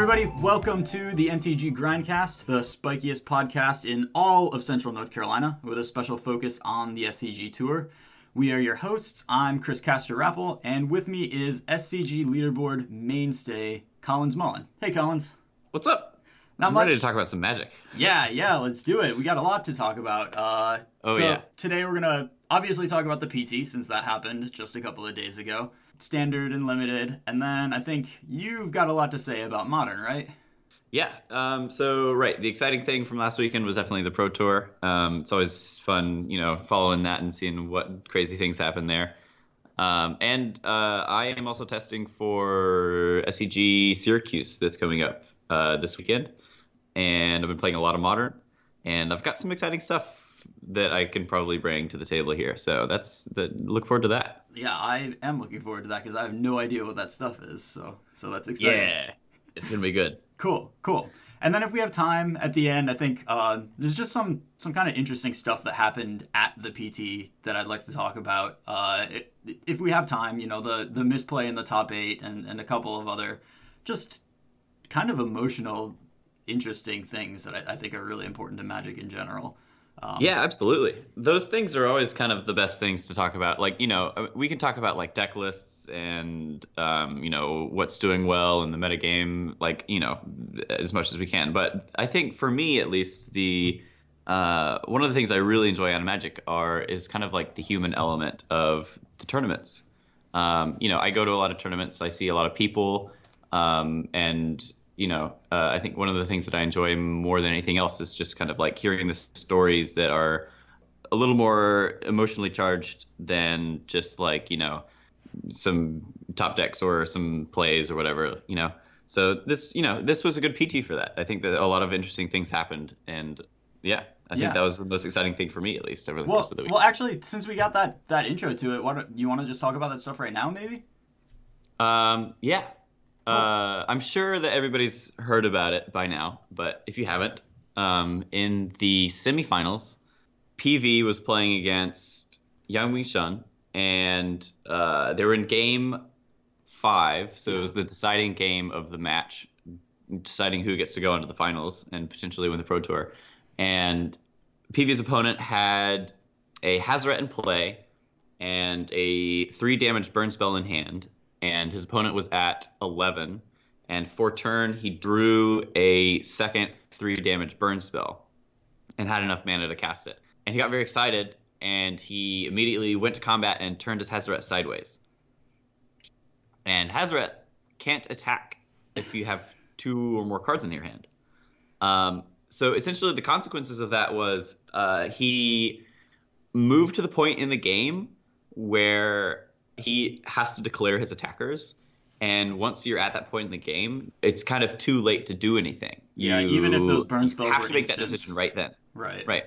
everybody. Welcome to the MTG Grindcast, the spikiest podcast in all of Central North Carolina, with a special focus on the SCG Tour. We are your hosts. I'm Chris Castor Rappel, and with me is SCG leaderboard mainstay Collins Mullen. Hey, Collins. What's up? Not I'm much. ready to talk about some magic. Yeah, yeah, let's do it. We got a lot to talk about. Uh, Oh, so yeah. Today we're gonna obviously talk about the PT since that happened just a couple of days ago. Standard and limited, and then I think you've got a lot to say about modern, right? Yeah. Um, so right, the exciting thing from last weekend was definitely the Pro Tour. Um, it's always fun, you know, following that and seeing what crazy things happen there. Um, and uh, I am also testing for SCG Syracuse that's coming up uh, this weekend, and I've been playing a lot of modern, and I've got some exciting stuff that I can probably bring to the table here. So that's the look forward to that. Yeah, I am looking forward to that because I have no idea what that stuff is. So, so that's exciting. Yeah, it's gonna be good. Cool, cool. And then if we have time at the end, I think uh, there's just some some kind of interesting stuff that happened at the PT that I'd like to talk about. Uh, it, if we have time, you know, the the misplay in the top eight and, and a couple of other just kind of emotional, interesting things that I, I think are really important to Magic in general. Um, Yeah, absolutely. Those things are always kind of the best things to talk about. Like, you know, uh, we can talk about like deck lists and, um, you know, what's doing well in the metagame, like, you know, as much as we can. But I think for me, at least, the uh, one of the things I really enjoy on Magic are is kind of like the human element of the tournaments. Um, you know, I go to a lot of tournaments. I see a lot of people, um, and you know, uh, I think one of the things that I enjoy more than anything else is just kind of like hearing the stories that are a little more emotionally charged than just like you know some top decks or some plays or whatever. You know, so this you know this was a good PT for that. I think that a lot of interesting things happened, and yeah, I Yeah. think that was the most exciting thing for me at least over the Well, course of the week. well, actually, since we got that that intro to it, what you want to just talk about that stuff right now, maybe? Um, yeah. Uh, I'm sure that everybody's heard about it by now, but if you haven't, um, in the semifinals, PV was playing against Yang Shun, and uh, they were in game five, so it was the deciding game of the match, deciding who gets to go into the finals and potentially win the Pro Tour. And PV's opponent had a Hazaret in play and a three damage burn spell in hand, and his opponent was at 11. And for turn, he drew a second three damage burn spell and had enough mana to cast it. And he got very excited, and he immediately went to combat and turned his Hazaret sideways. And Hazaret can't attack if you have two or more cards in your hand. Um, so essentially, the consequences of that was uh, he moved to the point in the game where he has to declare his attackers. And once you're at that point in the game, it's kind of too late to do anything. Yeah, even if those burn spells have were to make that decision right then. Right. Right.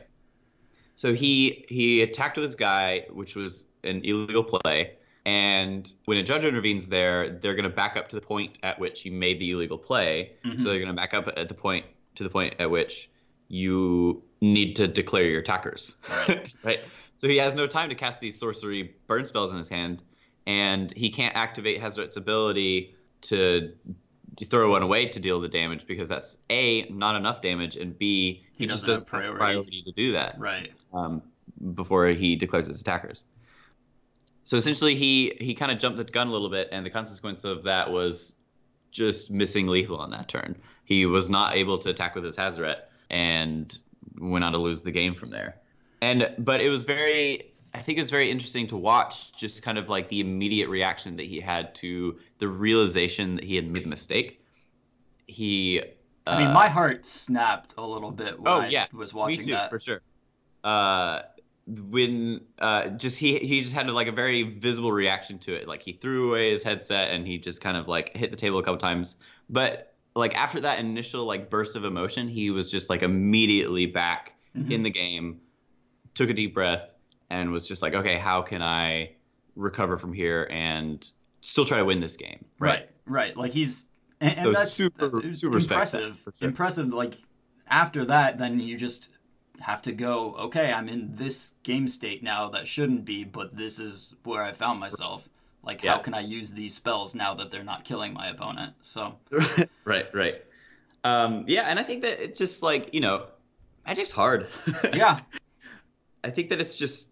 So he he attacked with this guy, which was an illegal play. And when a judge intervenes there, they're going to back up to the point at which you made the illegal play. Mhm. So they're going to back up at the point to the point at which you need to declare your attackers. Right. right. So he has no time to cast these sorcery burn spells in his hand, and he can't activate Hazaret's ability to throw one away to deal the damage because that's a not enough damage, and b He he, just doesn't have priority. priority to do that Right. um, before he declares his attackers. So essentially, he he kind of jumped the gun a little bit, and the consequence of that was just missing lethal on that turn. He was not able to attack with his Hazaret, and went on to lose the game from there. And but it was very, I think it was very interesting to watch, just kind of like the immediate reaction that he had to the realization that he had made the mistake. He, I mean, uh, my heart snapped a little bit when Oh, I yeah. was watching Me too, that. for sure. Uh, when uh, just he he just had like a very visible reaction to it. Like he threw away his headset and he just kind of like hit the table a couple times. But like after that initial like burst of emotion, he was just like immediately back Mhm. in the game, took a deep breath, and was just like, okay, how can I recover from here and still try to win this game? Right, right. Like he's and, So and that's super- super respect that, impressive. sure. Impressive. Like after that, then you just have to go. Okay, I'm in this game state now that shouldn't be, but this is where I found myself. Like, Yeah. how can I use these spells now that they're not killing my opponent? So, right, right. Um, yeah, and I think that it's just like you know, Magic's hard. yeah, I think that it's just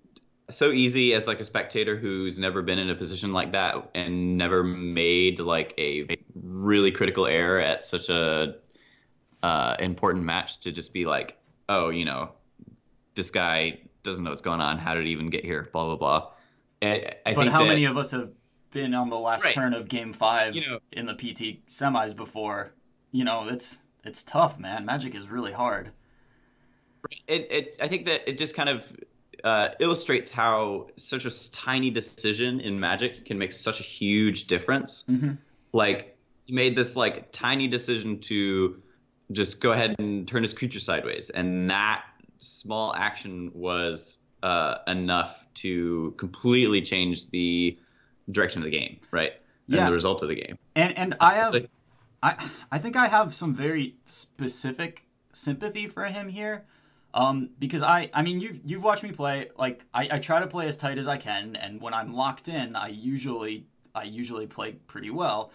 so easy as like a spectator who's never been in a position like that and never made like a really critical error at such a uh, important match to just be like, oh, you know, this guy doesn't know what's going on. How did he even get here? Blah blah blah. I, I but think how that- many of us have been on the last Right. turn of Game Five You know- in the PT semis before? You know, it's it's tough, man. Magic is really hard. it, it I think that it just kind of uh, illustrates how such a tiny decision in Magic can make such a huge difference. Mhm. Like he made this like tiny decision to just go ahead and turn his creature sideways, and that small action was uh, enough to completely change the direction of the game, right? And Yeah. the result of the game. And and I have, like- I I think I have some very specific sympathy for him here, um, because I I mean you've you've watched me play like I, I try to play as tight as I can, and when I'm locked in, I usually I usually play pretty well,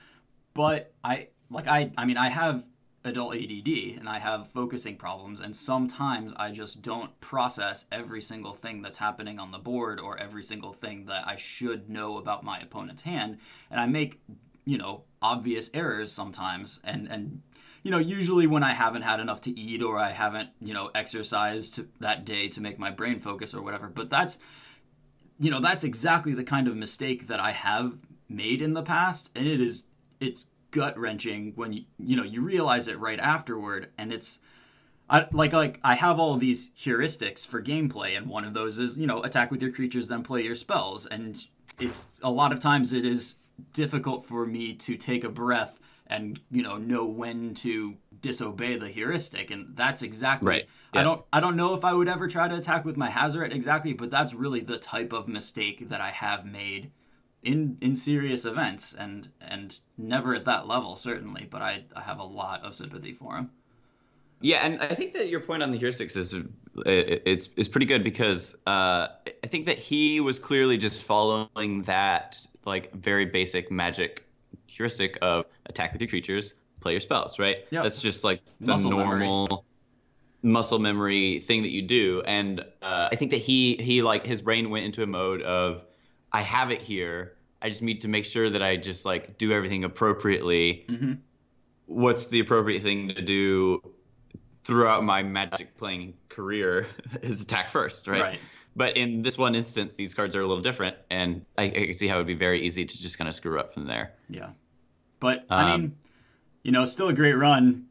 but I like I I mean I have adult ADD and I have focusing problems, and sometimes I just don't process every single thing that's happening on the board or every single thing that I should know about my opponent's hand, and I make you know obvious errors sometimes and and you know usually when i haven't had enough to eat or i haven't you know exercised that day to make my brain focus or whatever but that's you know that's exactly the kind of mistake that i have made in the past and it is it's gut wrenching when you you know you realize it right afterward and it's I, like like I have all these heuristics for gameplay, and one of those is you know attack with your creatures, then play your spells, and it's a lot of times it is difficult for me to take a breath and you know know when to disobey the heuristic, and that's exactly Right. I don't I don't know if I would ever try to attack with my Hazaret exactly, but that's really the type of mistake that I have made in in serious events, and and never at that level certainly, but I I have a lot of sympathy for him. Yeah, and I think that your point on the heuristics is it, it's is pretty good because uh, I think that he was clearly just following that like very basic magic heuristic of attack with your creatures, play your spells, right? Yeah. That's just like the Muscle memory. normal muscle memory thing that you do, and uh, I think that he he like his brain went into a mode of I have it here. I just need to make sure that I just like do everything appropriately hmm what's the appropriate thing to do throughout my magic playing career is attack first, right? Right. But in this one instance, these cards are a little different, and I, I can see how it would be very easy to just kind of screw up from there. Yeah. But I Um, mean, you know, still a great run.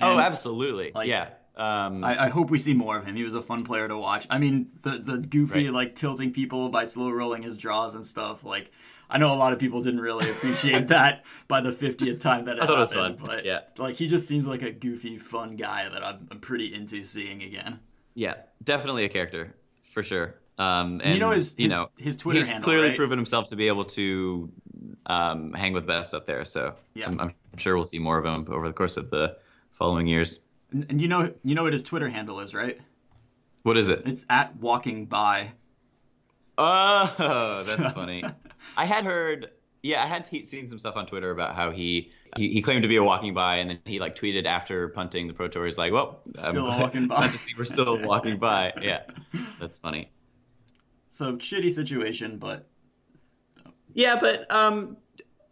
oh, absolutely, like- yeah. Um, I, I hope we see more of him. He was a fun player to watch. I mean, the the goofy Right. like tilting people by slow rolling his draws and stuff. Like, I know a lot of people didn't really appreciate that by the fiftieth time that it I thought it was fun, But yeah. like he just seems like a goofy, fun guy that I'm, I'm pretty into seeing again. yeah, definitely a character for sure. Um, and you know his you his, know his Twitter he's handle, clearly right? proven himself to be able to um, hang with the best up there. So Yeah. I'm, I'm sure we'll see more of him over the course of the following years. And, and you know you know what his Twitter handle is, right? What is it? It's at walking by. Oh, that's funny. I had heard, yeah, I had he- seen some stuff on Twitter about how he, he he claimed to be a walking by, and then he like tweeted after punting the Pro Tour. He's like, "Well, Still a walking by." to see we're still walking by." Yeah, that's funny. So shitty situation, but Yeah, but um,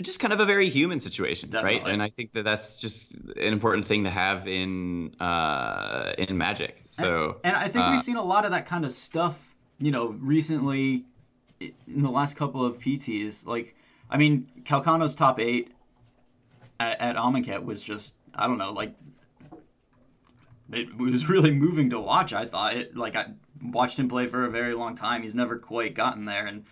just kind of a very human situation, right? And I think that that's just an important thing to have in uh in Magic. So And I think uh, we've seen a lot of that kind of stuff, you know, recently in the last couple of PTs. Like, I mean, Calcano's top eight at, at Amonkhet was just, I don't know, like, it was really moving to watch. I thought it, like, I watched him play for a very long time. He's never quite gotten there. And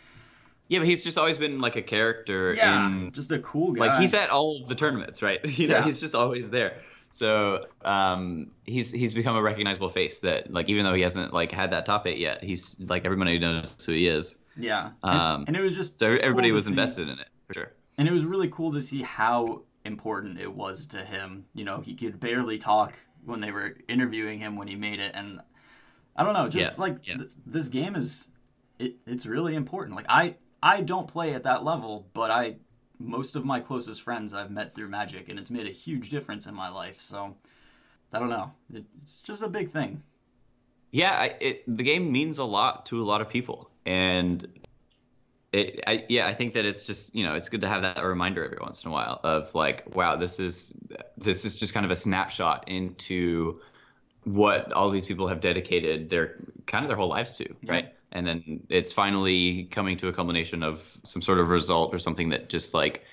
yeah, but he's just always been like a character yeah, in just a cool guy. like he's at all of the tournaments, right? You know, Yeah. he's just always there. So um, he's he's become a recognizable face that like even though he hasn't like had that top eight yet, he's like everybody knows who he is. yeah. And, um, and it was just. So everybody cool was see- invested in it for sure. And it was really cool to see how important it was to him. You know, he could barely talk when they were interviewing him when he made it, and I don't know, just Yeah, like yeah. th- this game is, it, it's really important. Like I, I don't play at that level, but I most of my closest friends I've met through Magic, and it's made a huge difference in my life. So I don't know, it's just a big thing. Yeah, it, the game means a lot to a lot of people, and it, I, yeah, I think that it's just you know it's good to have that reminder every once in a while of like, wow, this is this is just kind of a snapshot into what all these people have dedicated their kind of their whole lives to, yeah. right? And then it's finally coming to a culmination of some sort of result or something that just like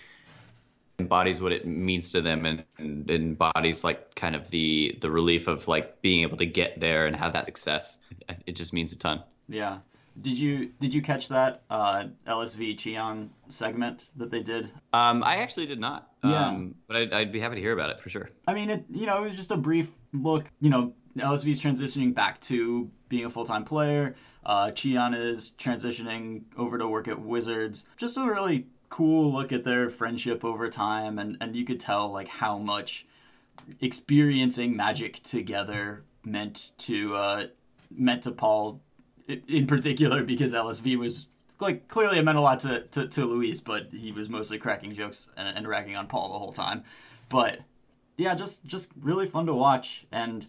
embodies what it means to them and, and embodies like kind of the the relief of like being able to get there and have that success. It just means a ton. Yeah. Did you did you catch that uh, LSV Cheon segment that they did? Um, I actually did not. Yeah. Um, but I'd, I'd be happy to hear about it for sure. I mean, it you know it was just a brief look. You know, LSV is transitioning back to being a full time player. Uh, Cheon is transitioning over to work at Wizards. Just a really cool look at their friendship over time, and and you could tell like how much experiencing Magic together meant to uh, meant to Paul in particular because LSV was like clearly it meant a lot to, to, to Luis, but he was mostly cracking jokes and, and ragging on Paul the whole time. But yeah, just just really fun to watch and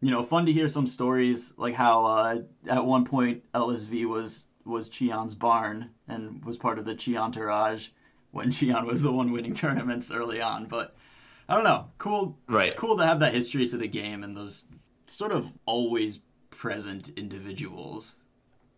you know fun to hear some stories like how uh, at one point LSV was was Cheon's barn and was part of the Cheon entourage when Cheon was the one winning tournaments early on. But I don't know, cool, right? Cool to have that history to the game and those sort of always present individuals.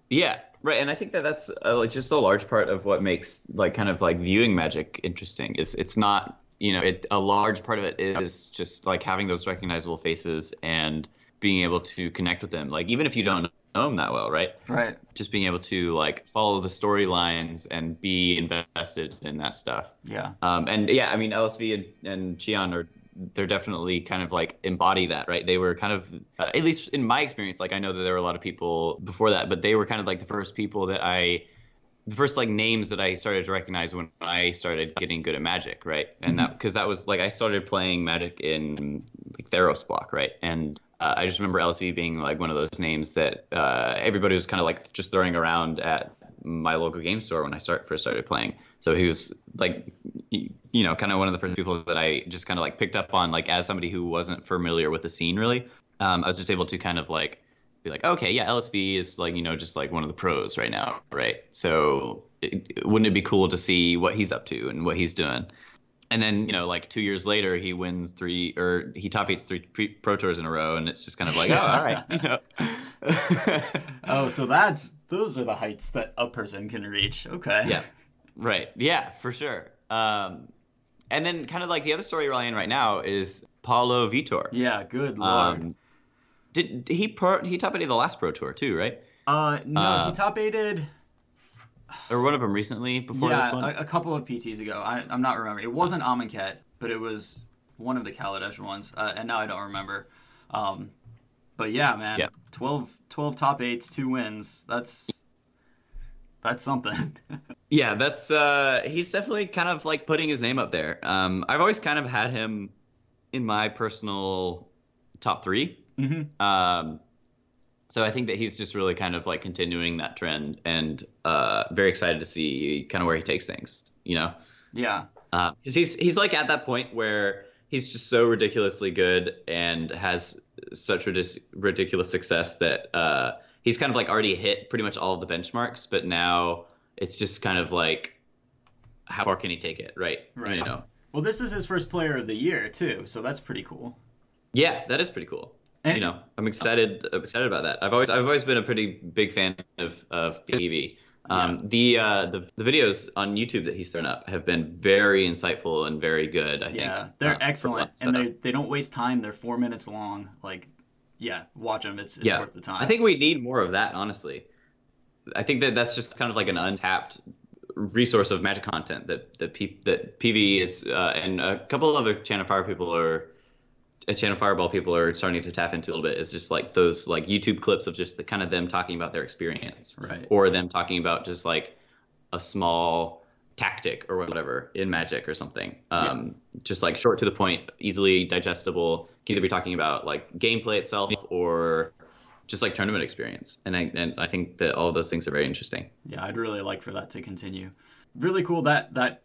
Yeah, right. And I think that that's uh, like just a large part of what makes like kind of like viewing magic interesting. Is it's not you know it a large part of it is just like having those recognizable faces and being able to connect with them. Like even if you don't know them that well, right? Right. Just being able to like follow the storylines and be invested in that stuff. Yeah. Um, and yeah, I mean LSV and, and Cheon are they're definitely kind of like embody that, right? They were kind of, uh, at least in my experience, like I know that there were a lot of people before that, but they were kind of like the first people that I, the first like names that I started to recognize when I started getting good at Magic, right? And mm-hmm. that because that was like I started playing Magic in like Theros block, right? And uh, I just remember LSV being like one of those names that uh, everybody was kind of like just throwing around at my local game store when I start first started playing. So he was like, you know, kind of one of the first people that I just kind of like picked up on, like as somebody who wasn't familiar with the scene really. Um, I was just able to kind of like be like, okay, yeah, LSV is like, you know, just like one of the pros right now, right? So it, wouldn't it be cool to see what he's up to and what he's doing? And then, you know, like two years later, he wins three or he top eights three pro tours in a row, and it's just kind of like, oh, all right, you know. oh, so that's those are the heights that a person can reach. Okay. Yeah. Right. Yeah, for sure. Um, and then kind of like the other story we're in right now is Paulo Vitor. Yeah, good lord. Um, did, did he pro, he top eighted the last pro tour too, right? Uh, no, uh, he top eighted. Or one of them recently before yeah, this one. A, a couple of PTs ago. I, I'm not remembering. It wasn't Amonkhet, but it was one of the Kaladesh ones, uh, and now I don't remember. Um, but yeah, man, yeah. 12, 12 top eights, two wins. That's that's something. yeah, that's uh, he's definitely kind of like putting his name up there. Um, I've always kind of had him in my personal top 3 mm-hmm. Um, so I think that he's just really kind of like continuing that trend, and uh, very excited to see kind of where he takes things. You know? Yeah. Because uh, he's he's like at that point where he's just so ridiculously good and has such ridiculous success that uh, he's kind of like already hit pretty much all of the benchmarks, but now it's just kind of like how far can he take it, right? Right. You know. Well, this is his first player of the year too, so that's pretty cool. Yeah, that is pretty cool. And, you know, I'm excited. I'm excited about that. I've always I've always been a pretty big fan of of PV. Um, yeah. The uh, the the videos on YouTube that he's thrown up have been very insightful and very good. I think. Yeah, they're uh, excellent, and they they don't waste time. They're four minutes long. Like yeah, watch them. It's, it's yeah. worth the time. I think we need more of that, honestly. I think that that's just kind of like an untapped resource of magic content that that, P, that PV is uh, and a couple other Channel Fire people are uh, Channel Fireball people are starting to tap into a little bit. Is just like those like YouTube clips of just the kind of them talking about their experience, right? Or them talking about just like a small tactic or whatever in Magic or something. Um, yeah. Just like short to the point, easily digestible. Can either be talking about like gameplay itself or just like tournament experience. And I and I think that all of those things are very interesting. Yeah, I'd really like for that to continue. Really cool that that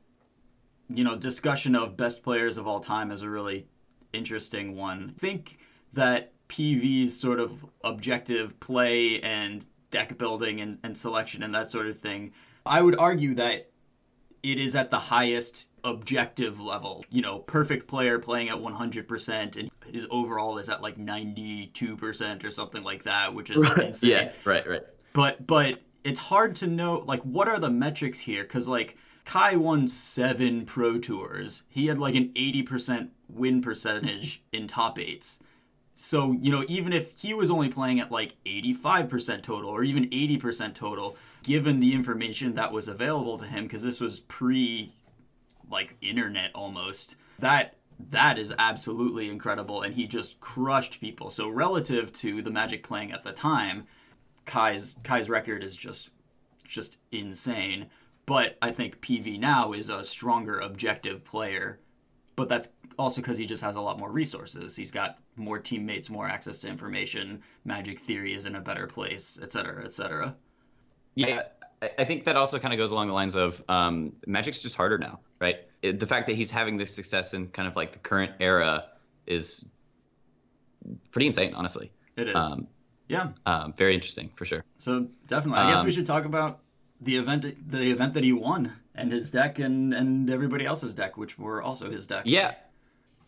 you know discussion of best players of all time is a really interesting one. I think that PV's sort of objective play and deck building and, and selection and that sort of thing, I would argue that it is at the highest objective level. You know, perfect player playing at 100%, and his overall is at like 92% or something like that, which is right. insane. Yeah, right, right. But but it's hard to know like what are the metrics here because like Kai won seven pro tours. He had like an 80% win percentage in top eights. So, you know, even if he was only playing at like 85% total or even 80% total, given the information that was available to him, because this was pre like internet almost, that that is absolutely incredible and he just crushed people. So relative to the Magic playing at the time, Kai's Kai's record is just just insane. But I think PV now is a stronger objective player. But that's also because he just has a lot more resources. He's got more teammates, more access to information. Magic theory is in a better place, et cetera, et cetera. Yeah, I think that also kind of goes along the lines of um, Magic's just harder now, right? It, the fact that he's having this success in kind of like the current era is pretty insane, honestly. It is. Um, yeah. Um, very interesting for sure. So definitely, I guess we um, should talk about the event, the event that he won, and his deck, and and everybody else's deck, which were also his deck. Yeah.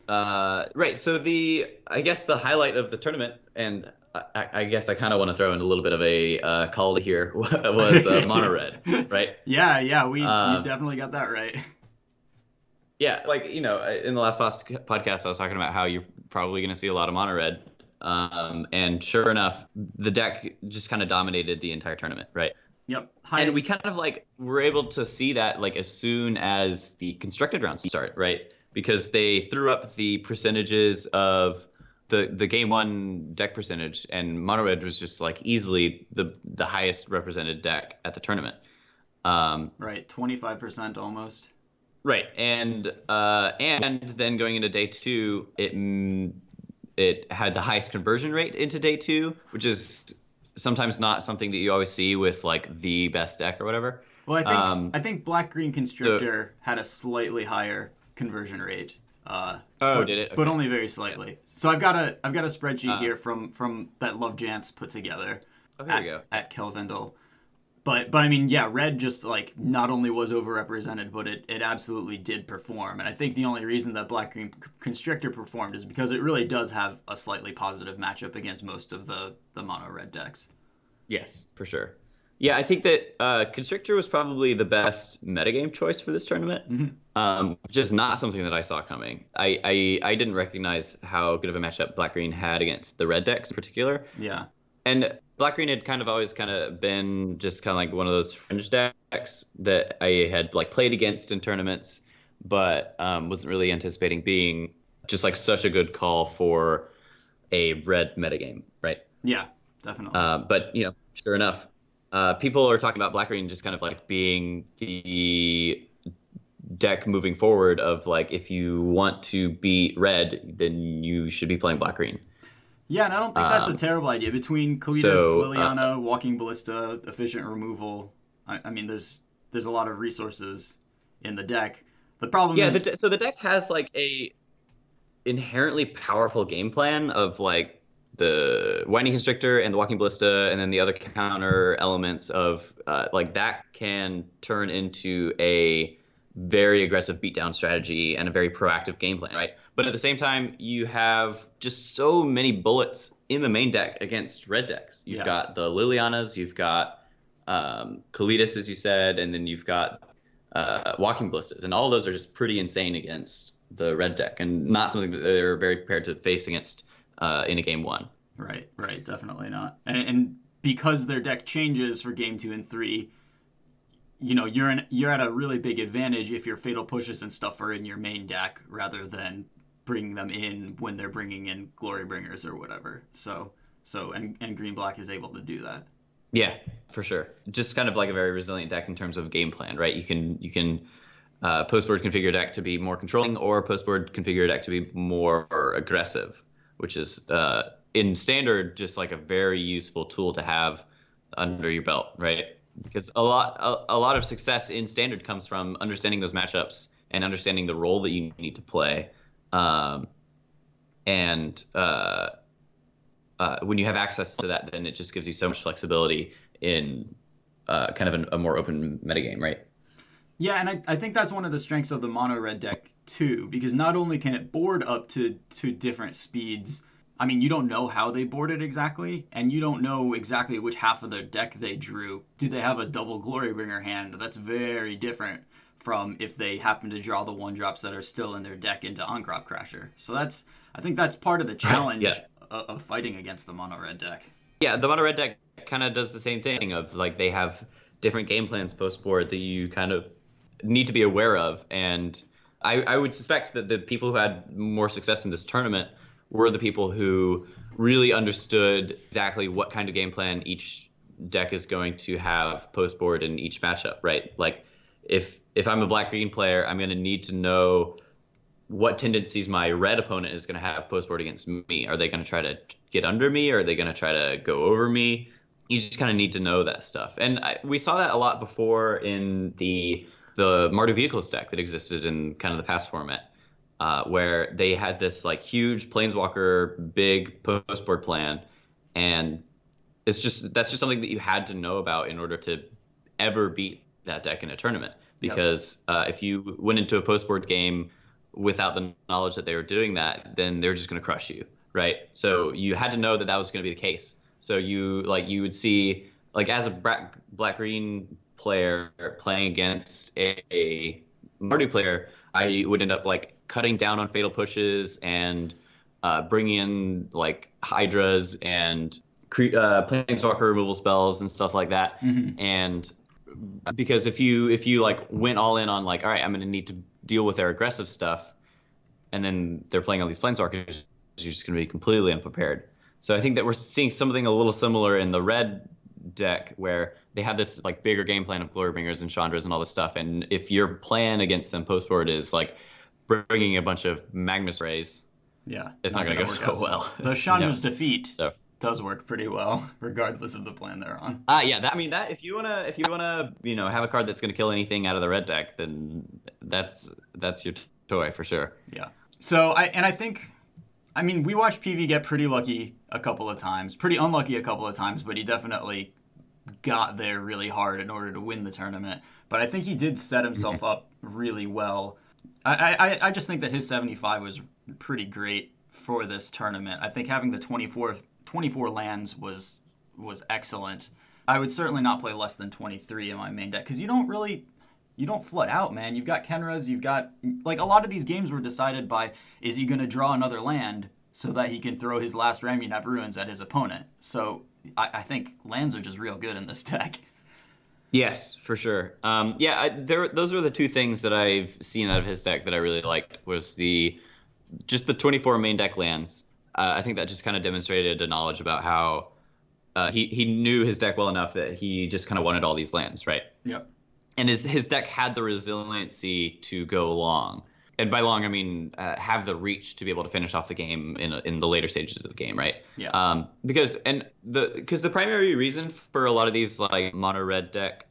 Uh, right. So the I guess the highlight of the tournament, and I, I guess I kind of want to throw in a little bit of a uh, call to here what was uh, mono red, right? Yeah, yeah, we, um, definitely got that right. Yeah, like you know, in the last podcast, I was talking about how you're probably going to see a lot of mono red, um, and sure enough, the deck just kind of dominated the entire tournament, right? Yep. Highest. And we kind of like were able to see that like as soon as the constructed rounds start, right? Because they threw up the percentages of the the game one deck percentage, and Mono Red was just like easily the the highest represented deck at the tournament. Um, right, twenty five percent almost. Right, and uh, and then going into day two, it it had the highest conversion rate into day two, which is sometimes not something that you always see with like the best deck or whatever. Well, I think um, I think Black Green Constrictor so, had a slightly higher conversion rate. Uh, oh, but, did it? Okay. But only very slightly. So I've got a I've got a spreadsheet uh, here from from that Love Jance put together. Oh, here at, we go. At Kelvindle. But but I mean, yeah, Red just like not only was overrepresented, but it, it absolutely did perform. And I think the only reason that Black Green Constrictor performed is because it really does have a slightly positive matchup against most of the the mono red decks. Yes, for sure. Yeah, I think that uh, Constrictor was probably the best metagame choice for this tournament. Mm-hmm. Um, just not something that I saw coming. I, I, I didn't recognize how good of a matchup Black Green had against the red decks in particular. Yeah. And Black Green had kind of always kind of been just kind of like one of those fringe decks that I had like played against in tournaments, but um, wasn't really anticipating being just like such a good call for a red metagame, right? Yeah, definitely. Uh, but you know, sure enough, uh, people are talking about black green just kind of like being the deck moving forward of like if you want to beat red, then you should be playing black green. Yeah, and I don't think that's um, a terrible idea. Between Kalitas, so, Liliana, uh, Walking Ballista, Efficient Removal, I, I, mean, there's there's a lot of resources in the deck. The problem yeah, is, the, so the deck has like a inherently powerful game plan of like the Winding Constrictor and the Walking Ballista, and then the other counter elements of uh, like that can turn into a very aggressive beatdown strategy and a very proactive game plan, right? But at the same time, you have just so many bullets in the main deck against red decks. You've yeah. got the Lilianas, you've got um, Kalitas, as you said, and then you've got uh, Walking Ballistas, and all of those are just pretty insane against the red deck, and not something that they're very prepared to face against uh, in a game one. Right, right, definitely not. And, and because their deck changes for game two and three, you know you're in you're at a really big advantage if your fatal pushes and stuff are in your main deck rather than bringing them in when they're bringing in glory bringers or whatever. So so and and green black is able to do that. Yeah, for sure. Just kind of like a very resilient deck in terms of game plan, right? You can you can uh, post board configure deck to be more controlling or post board configure deck to be more aggressive which is uh, in standard just like a very useful tool to have under your belt, right? Because a lot a, a lot of success in standard comes from understanding those matchups and understanding the role that you need to play. Um, and uh, uh, when you have access to that, then it just gives you so much flexibility in uh, kind of an, a more open metagame, right? Yeah, and I, I think that's one of the strengths of the mono red deck too, because not only can it board up to to different speeds. I mean, you don't know how they boarded exactly, and you don't know exactly which half of their deck they drew. Do they have a double Glory Glorybringer hand? That's very different from if they happen to draw the one drops that are still in their deck into Ahn-Crop Crasher. So that's I think that's part of the challenge yeah. of, of fighting against the mono red deck. Yeah, the mono red deck kind of does the same thing of like they have different game plans post board that you kind of need to be aware of. And I, I would suspect that the people who had more success in this tournament were the people who really understood exactly what kind of game plan each deck is going to have post board in each matchup, right? Like if if I'm a black green player, I'm going to need to know what tendencies my red opponent is going to have post board against me. Are they going to try to get under me? Or are they going to try to go over me? You just kind of need to know that stuff. And I, we saw that a lot before in the the Mardu Vehicles deck that existed in kind of the past format, uh, where they had this like huge Planeswalker big postboard plan, and it's just that's just something that you had to know about in order to ever beat that deck in a tournament. Because yep. uh, if you went into a postboard game without the knowledge that they were doing that, then they're just going to crush you, right? So you had to know that that was going to be the case. So you like you would see like as a black black green player playing against a, a Mardu player, I would end up like cutting down on fatal pushes and uh, bringing in like hydras and cre- uh, planeswalker removal spells and stuff like that. Mm-hmm. And because if you if you like went all in on like all right, I'm going to need to deal with their aggressive stuff, and then they're playing all these planeswalkers, you're just going to be completely unprepared. So I think that we're seeing something a little similar in the red deck where they have this like bigger game plan of Glorybringers and Chandras and all this stuff. And if your plan against them post board is like bringing a bunch of Magma Sprays, yeah, it's not, not going to go so well. The Chandra's defeat so. does work pretty well, regardless of the plan they're on. Ah, uh, yeah. That, I mean, that if you wanna if you wanna you know have a card that's going to kill anything out of the red deck, then that's that's your toy for sure. Yeah. So I and I think I mean, we watched PV get pretty lucky a couple of times, pretty unlucky a couple of times, but he definitely got there really hard in order to win the tournament. But I think he did set himself up really well. I, I, I just think that his 75 was pretty great for this tournament. I think having the 24, 24 lands was was excellent. I would certainly not play less than 23 in my main deck because you don't really you don't flood out, man. You've got Khenras, you've got like a lot of these games were decided by is he going to draw another land so that he can throw his last Ramunap ruins at his opponent. So I, I, think lands are just real good in this deck. Yes, for sure. Um, yeah, I, there. Those are the two things that I've seen out of his deck that I really liked was the just the 24 main deck lands. Uh, I think that just kind of demonstrated a knowledge about how uh, he he knew his deck well enough that he just kind of wanted all these lands, right? Yep and his his deck had the resiliency to go long. And by long, I mean uh, have the reach to be able to finish off the game in in the later stages of the game, right? Yeah. Um, because and the because the primary reason for a lot of these like mono red deck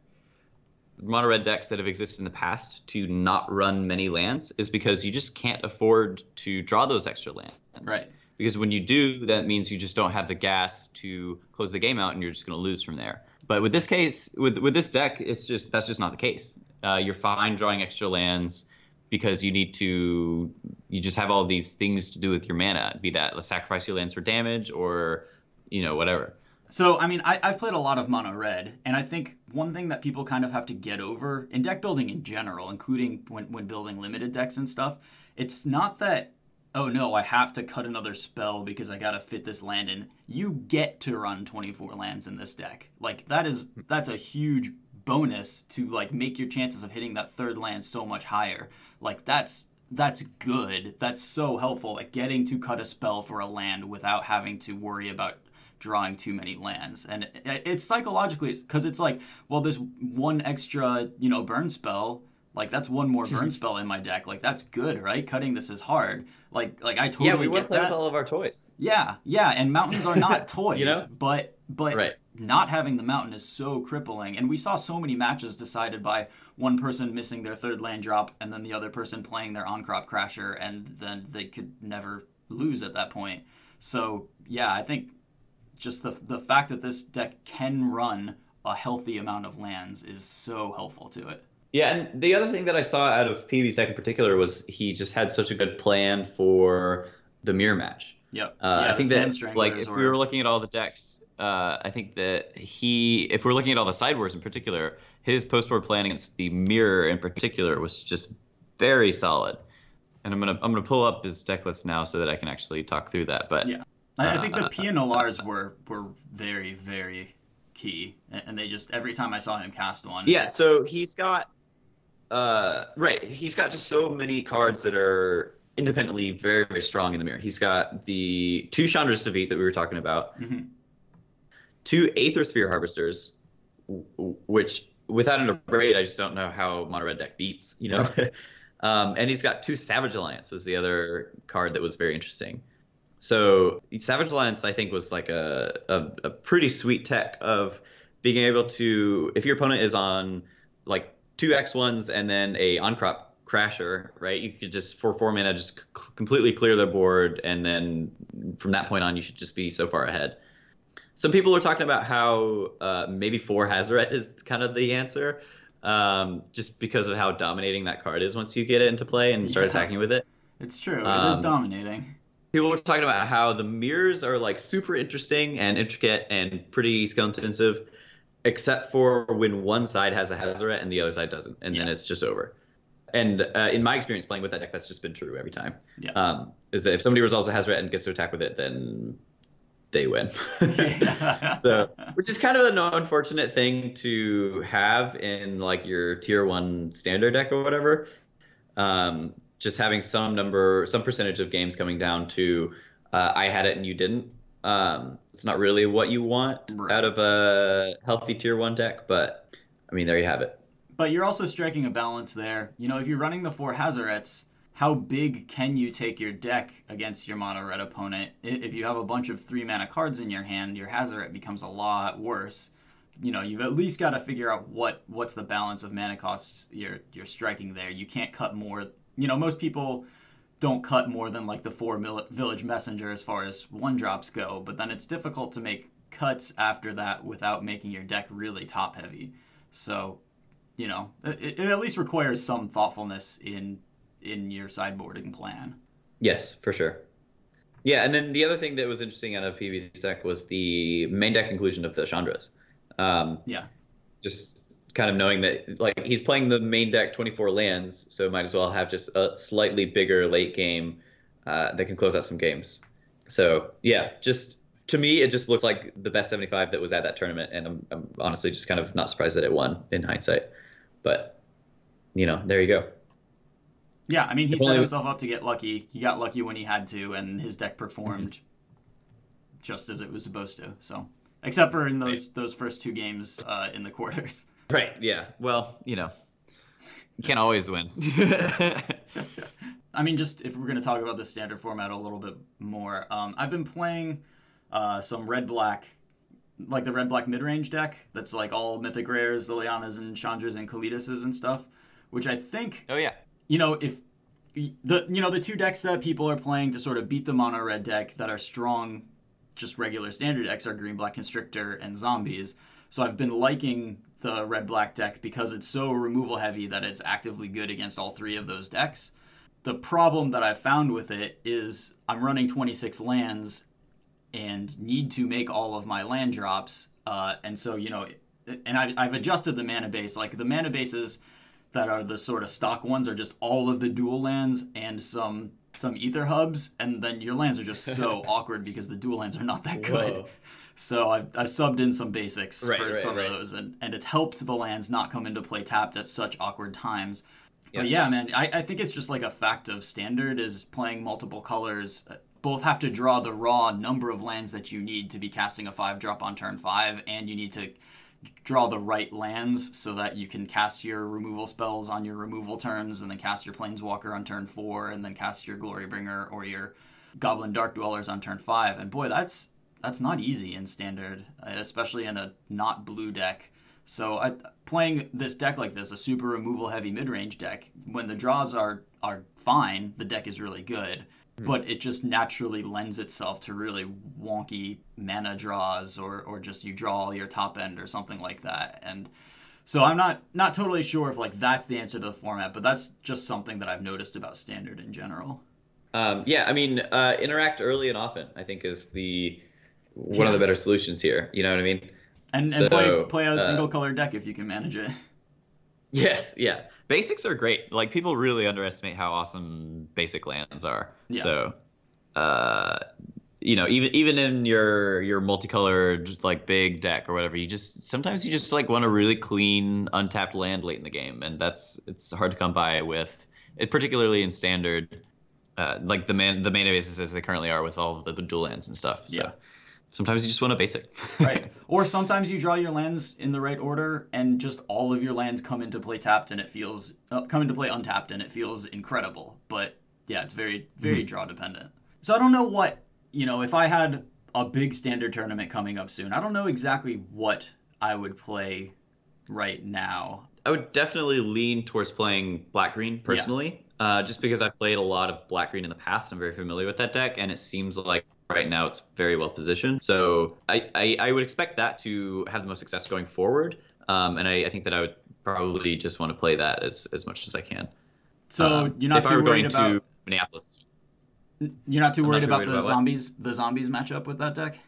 mono red decks that have existed in the past to not run many lands is because you just can't afford to draw those extra lands. Right. Because when you do, that means you just don't have the gas to close the game out, and you're just going to lose from there. But with this case, with with this deck, it's just that's just not the case. Uh, you're fine drawing extra lands because you need to. You just have all these things to do with your mana, be that sacrifice your lands for damage or, you know, whatever. So, I mean, I, have played a lot of mono red, and I think one thing that people kind of have to get over in deck building in general, including when, when building limited decks and stuff, it's not that oh no, I have to cut another spell because I gotta fit this land in. You get to run 24 lands in this deck. Like that is that's a huge bonus to like make your chances of hitting that third land so much higher. Like that's that's good. That's so helpful. Like getting to cut a spell for a land without having to worry about drawing too many lands. And it's psychologically because it's like, well, this one extra, you know, burn spell Like that's one more burn mm-hmm. spell in my deck. Like that's good, right? Cutting this is hard. Like like I totally yeah, we want get play that. with all of our toys. Yeah, yeah, and mountains are not toys, You know? but but Right. not having the mountain is so crippling. And we saw so many matches decided by one person missing their third land drop and then the other person playing their Ahn-Crop Crasher, and then they could never lose at that point. So yeah, I think just the the fact that this deck can run a healthy amount of lands is so helpful to it. Yeah, and the other thing that I saw out of PV's deck in particular was he just had such a good plan for the mirror match. Yep. Uh, yeah, I think that like if we were looking at all the decks, uh, I think that he, if we're looking at all the sideboards in particular, his post-board plan against the mirror in particular was just very solid. And I'm gonna I'm gonna pull up his deck list now so that I can actually talk through that. But Yeah. I, I think the Uh, Pia Nalaars were were very very key, and and they just every time I saw him cast one. Yeah, so he's got uh right, he's got just so many cards that are independently very, very strong in the mirror. He's got the two Chandra's Defeat that we were talking about, Mhm. Two Aethersphere Harvesters, which without an abrade, I just don't know how Mono Red deck beats, you know. um, and he's got two Savage Alliance was the other card that was very interesting. So Savage Alliance, I think, was like a, a, a pretty sweet tech of being able to, if your opponent is on like two X ones and then a on crop crasher, right? You could just for four mana just c- completely clear their board, and then from that point on, you should just be so far ahead. Some people are talking about how uh, maybe four Hazaret is kind of the answer, um, just because of how dominating that card is once you get it into play and start Yeah. attacking with it It's true. it is Um, dominating. people were talking about how the mirrors are like super interesting and intricate and pretty skill intensive, except for when one side has a Hazaret and the other side doesn't, and then it's just over. And uh, in my experience playing with that deck, that's just been true every time. Yeah. Um, is that if somebody resolves a Hazaret and gets to attack with it, then they win. so, which is kind of an unfortunate thing to have in like your tier one standard deck or whatever. Um, just having some number, some percentage of games coming down to uh, I had it and you didn't. Um, it's not really what you want Right. out of a healthy tier one deck, but I mean, there you have it. But you're also striking a balance there. You know, if you're running the four Hazarets, how big can you take your deck against your mono red opponent? If you have a bunch of three mana cards in your hand, your Hazaret becomes a lot worse. You know, you've at least got to figure out what what's the balance of mana costs you're you're striking there. You can't cut more. You know, most people don't cut more than like the four village messenger as far as one drops go, but then it's difficult to make cuts after that without making your deck really top heavy. So you know, it, it at least requires some thoughtfulness in in your sideboarding plan. Yes, for sure. Yeah, and then the other thing that was interesting out of PV's deck was the main deck inclusion of the Chandras. Um, Yeah. just kind of knowing that like he's playing the main deck 24 lands, so might as well have just a slightly bigger late game uh, that can close out some games. So yeah, just to me, it just looks like the best 75 that was at that tournament, and I'm, I'm honestly just kind of not surprised that it won in hindsight. But you know, there you go. Yeah, I mean, he If set only- himself up to get lucky. He got lucky when he had to, and his deck performed just as it was supposed to. So, except for in those those first two games uh, in the quarters. Right. Yeah. Well, you know, you can't always win. I mean, just if we're going to talk about the standard format a little bit more, um, I've been playing uh, some red black, like the red black mid range deck that's like all mythic rares, Lilianas and Chandras and Kalitases and stuff, which I think oh yeah. You know if the you know the two decks that people are playing to sort of beat the mono red deck that are strong just regular standard decks are green black constrictor and zombies. So i've been liking the red black deck because it's so removal heavy that it's actively good against all three of those decks. The problem that i've found with it is i'm running 26 lands and need to make all of my land drops uh, and so you know and I, i've adjusted the mana base. Like the mana bases that are the sort of stock ones are just all of the dual lands and some some Aether Hubs and then your lands are just so awkward because the dual lands are not that good Whoa. so I've, I've subbed in some basics Right, for right, some right. of those and, and it's helped the lands not come into play tapped at such awkward times but Yeah. yeah man I, I think it's just like a fact of standard is playing multiple colors uh, both have to draw the raw number of lands that you need to be casting a five drop on turn five and you need to draw the right lands so that you can cast your removal spells on your removal turns and then cast your planeswalker on turn four and then cast your glorybringer or your goblin dark dwellers on turn five. And boy that's that's not easy in standard especially in a not blue deck. So I, playing this deck like this a super removal heavy mid-range deck when the draws are are fine the deck is really good but it just naturally lends itself to really wonky mana draws or, or just you draw all your top end or something like that. And so i'm not not totally sure if like that's the answer to the format but that's just something that i've noticed about standard in general. Um, yeah i mean uh, interact early and often i think is the one of the better solutions here you know what i mean? And, and play play a uh, single color deck if you can manage it Yes, yeah. Basics are great. Like people really underestimate how awesome basic lands are. Yeah. So, uh, you know, even even in your your multicolored like big deck or whatever, you just sometimes you just like want a really clean untapped land late in the game, and that's it's hard to come by with it, particularly in standard. Uh, like the man the mana bases as they currently are with all of the dual lands and stuff. So. Yeah sometimes you just want a basic. right. Or sometimes you draw your lands in the right order and just all of your lands come into play tapped and it feels uh, come into play untapped and it feels incredible. But yeah, it's very very mm-hmm. draw dependent. So I don't know what, you know, if I had a big standard tournament coming up soon, I don't know exactly what I would play right now. I would definitely lean towards playing black green personally. Yeah. Uh, just because I've played a lot of black green in the past, I'm very familiar with that deck, and it seems like right now it's very well positioned. So I, I, I would expect that to have the most success going forward. Um, and I, I, think that I would probably just want to play that as, as much as I can. So um, you're not if too I were worried going about to Minneapolis. You're not too worried, not too about worried the about zombies what? the zombies matchup with that deck?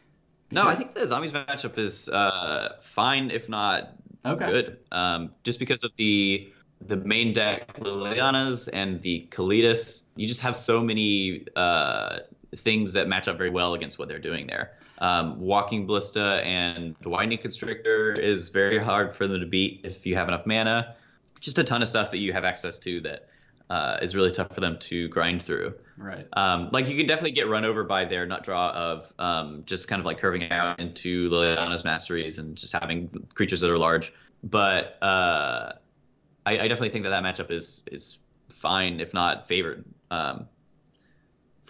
Because... No, I think the zombies matchup is uh, fine, if not okay. good. Um, just because of the the main deck Lilianas and the Kalitas, you just have so many uh, things that match up very well against what they're doing there. Um, Walking Ballista and the Winding Constrictor is very hard for them to beat if you have enough mana. Just a ton of stuff that you have access to that uh, is really tough for them to grind through. Right. Um, like you can definitely get run over by their nut draw of um, just kind of like curving out into Liliana's Masteries and just having creatures that are large. But uh, I, I, definitely think that that matchup is is fine, if not favored. Um,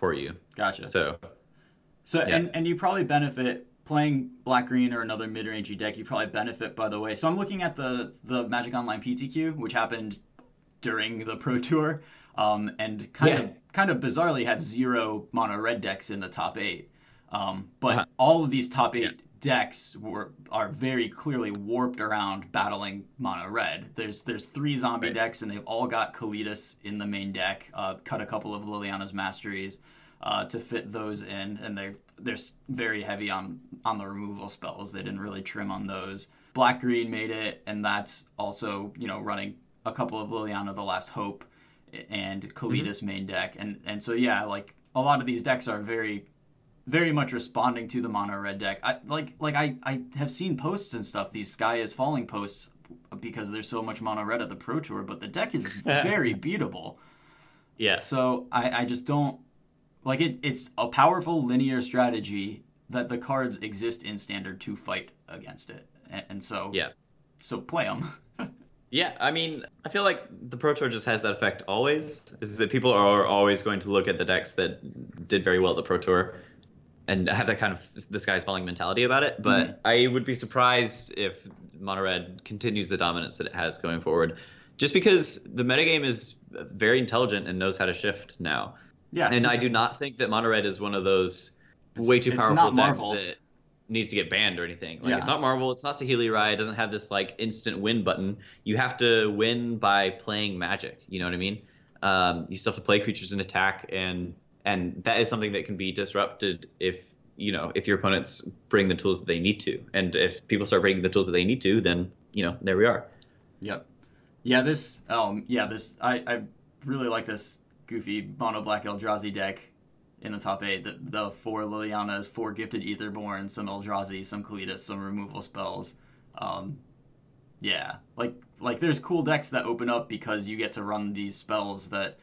for you. Gotcha. So, so yeah. and and you probably benefit playing black green or another mid rangey deck. You probably benefit by the way. So I'm looking at the the Magic Online PTQ, which happened during the Pro Tour, um, and kind yeah. of kind of bizarrely had zero mono red decks in the top eight. Um, but uh-huh. all of these top eight yeah decks were are very clearly warped around battling mono red. There's there's three zombie right. decks and they've all got Kalitas in the main deck. Uh, cut a couple of Liliana's Masteries uh, to fit those in, and they they're very heavy on on the removal spells. They didn't really trim on those. Black green made it, and that's also you know running a couple of Liliana the Last Hope and Kalitas mm-hmm. main deck, and and so yeah, like a lot of these decks are very very much responding to the mono red deck. I like like I, I have seen posts and stuff, these sky is falling posts because there's so much mono red at the pro tour, but the deck is very beatable. Yeah. So I, I just don't like it it's a powerful linear strategy that the cards exist in standard to fight against it. And, and so Yeah. So play them. Yeah, I mean, I feel like the Pro Tour just has that effect always. Is that people are always going to look at the decks that did very well at the Pro Tour and have that kind of the sky's falling mentality about it. But mm-hmm. I would be surprised if Mono Red continues the dominance that it has going forward, just because the metagame is very intelligent and knows how to shift now. Yeah, and I do not think that Mono Red is one of those it's, way too powerful decks that needs to get banned or anything. Like yeah. it's not Marvel, it's not Saheeli Rai, it doesn't have this like instant win button. You have to win by playing magic. You know what I mean? Um, you still have to play creatures and attack and and that is something that can be disrupted if you know if your opponents bring the tools that they need to and if people start bringing the tools that they need to then you know there we are yep yeah this um yeah this i i really like this goofy mono black eldrazi deck in the top eight. The, the four lilianas four gifted Aetherborn, some eldrazi some kalitas some removal spells. Um yeah like like there's cool decks that open up because you get to run these spells that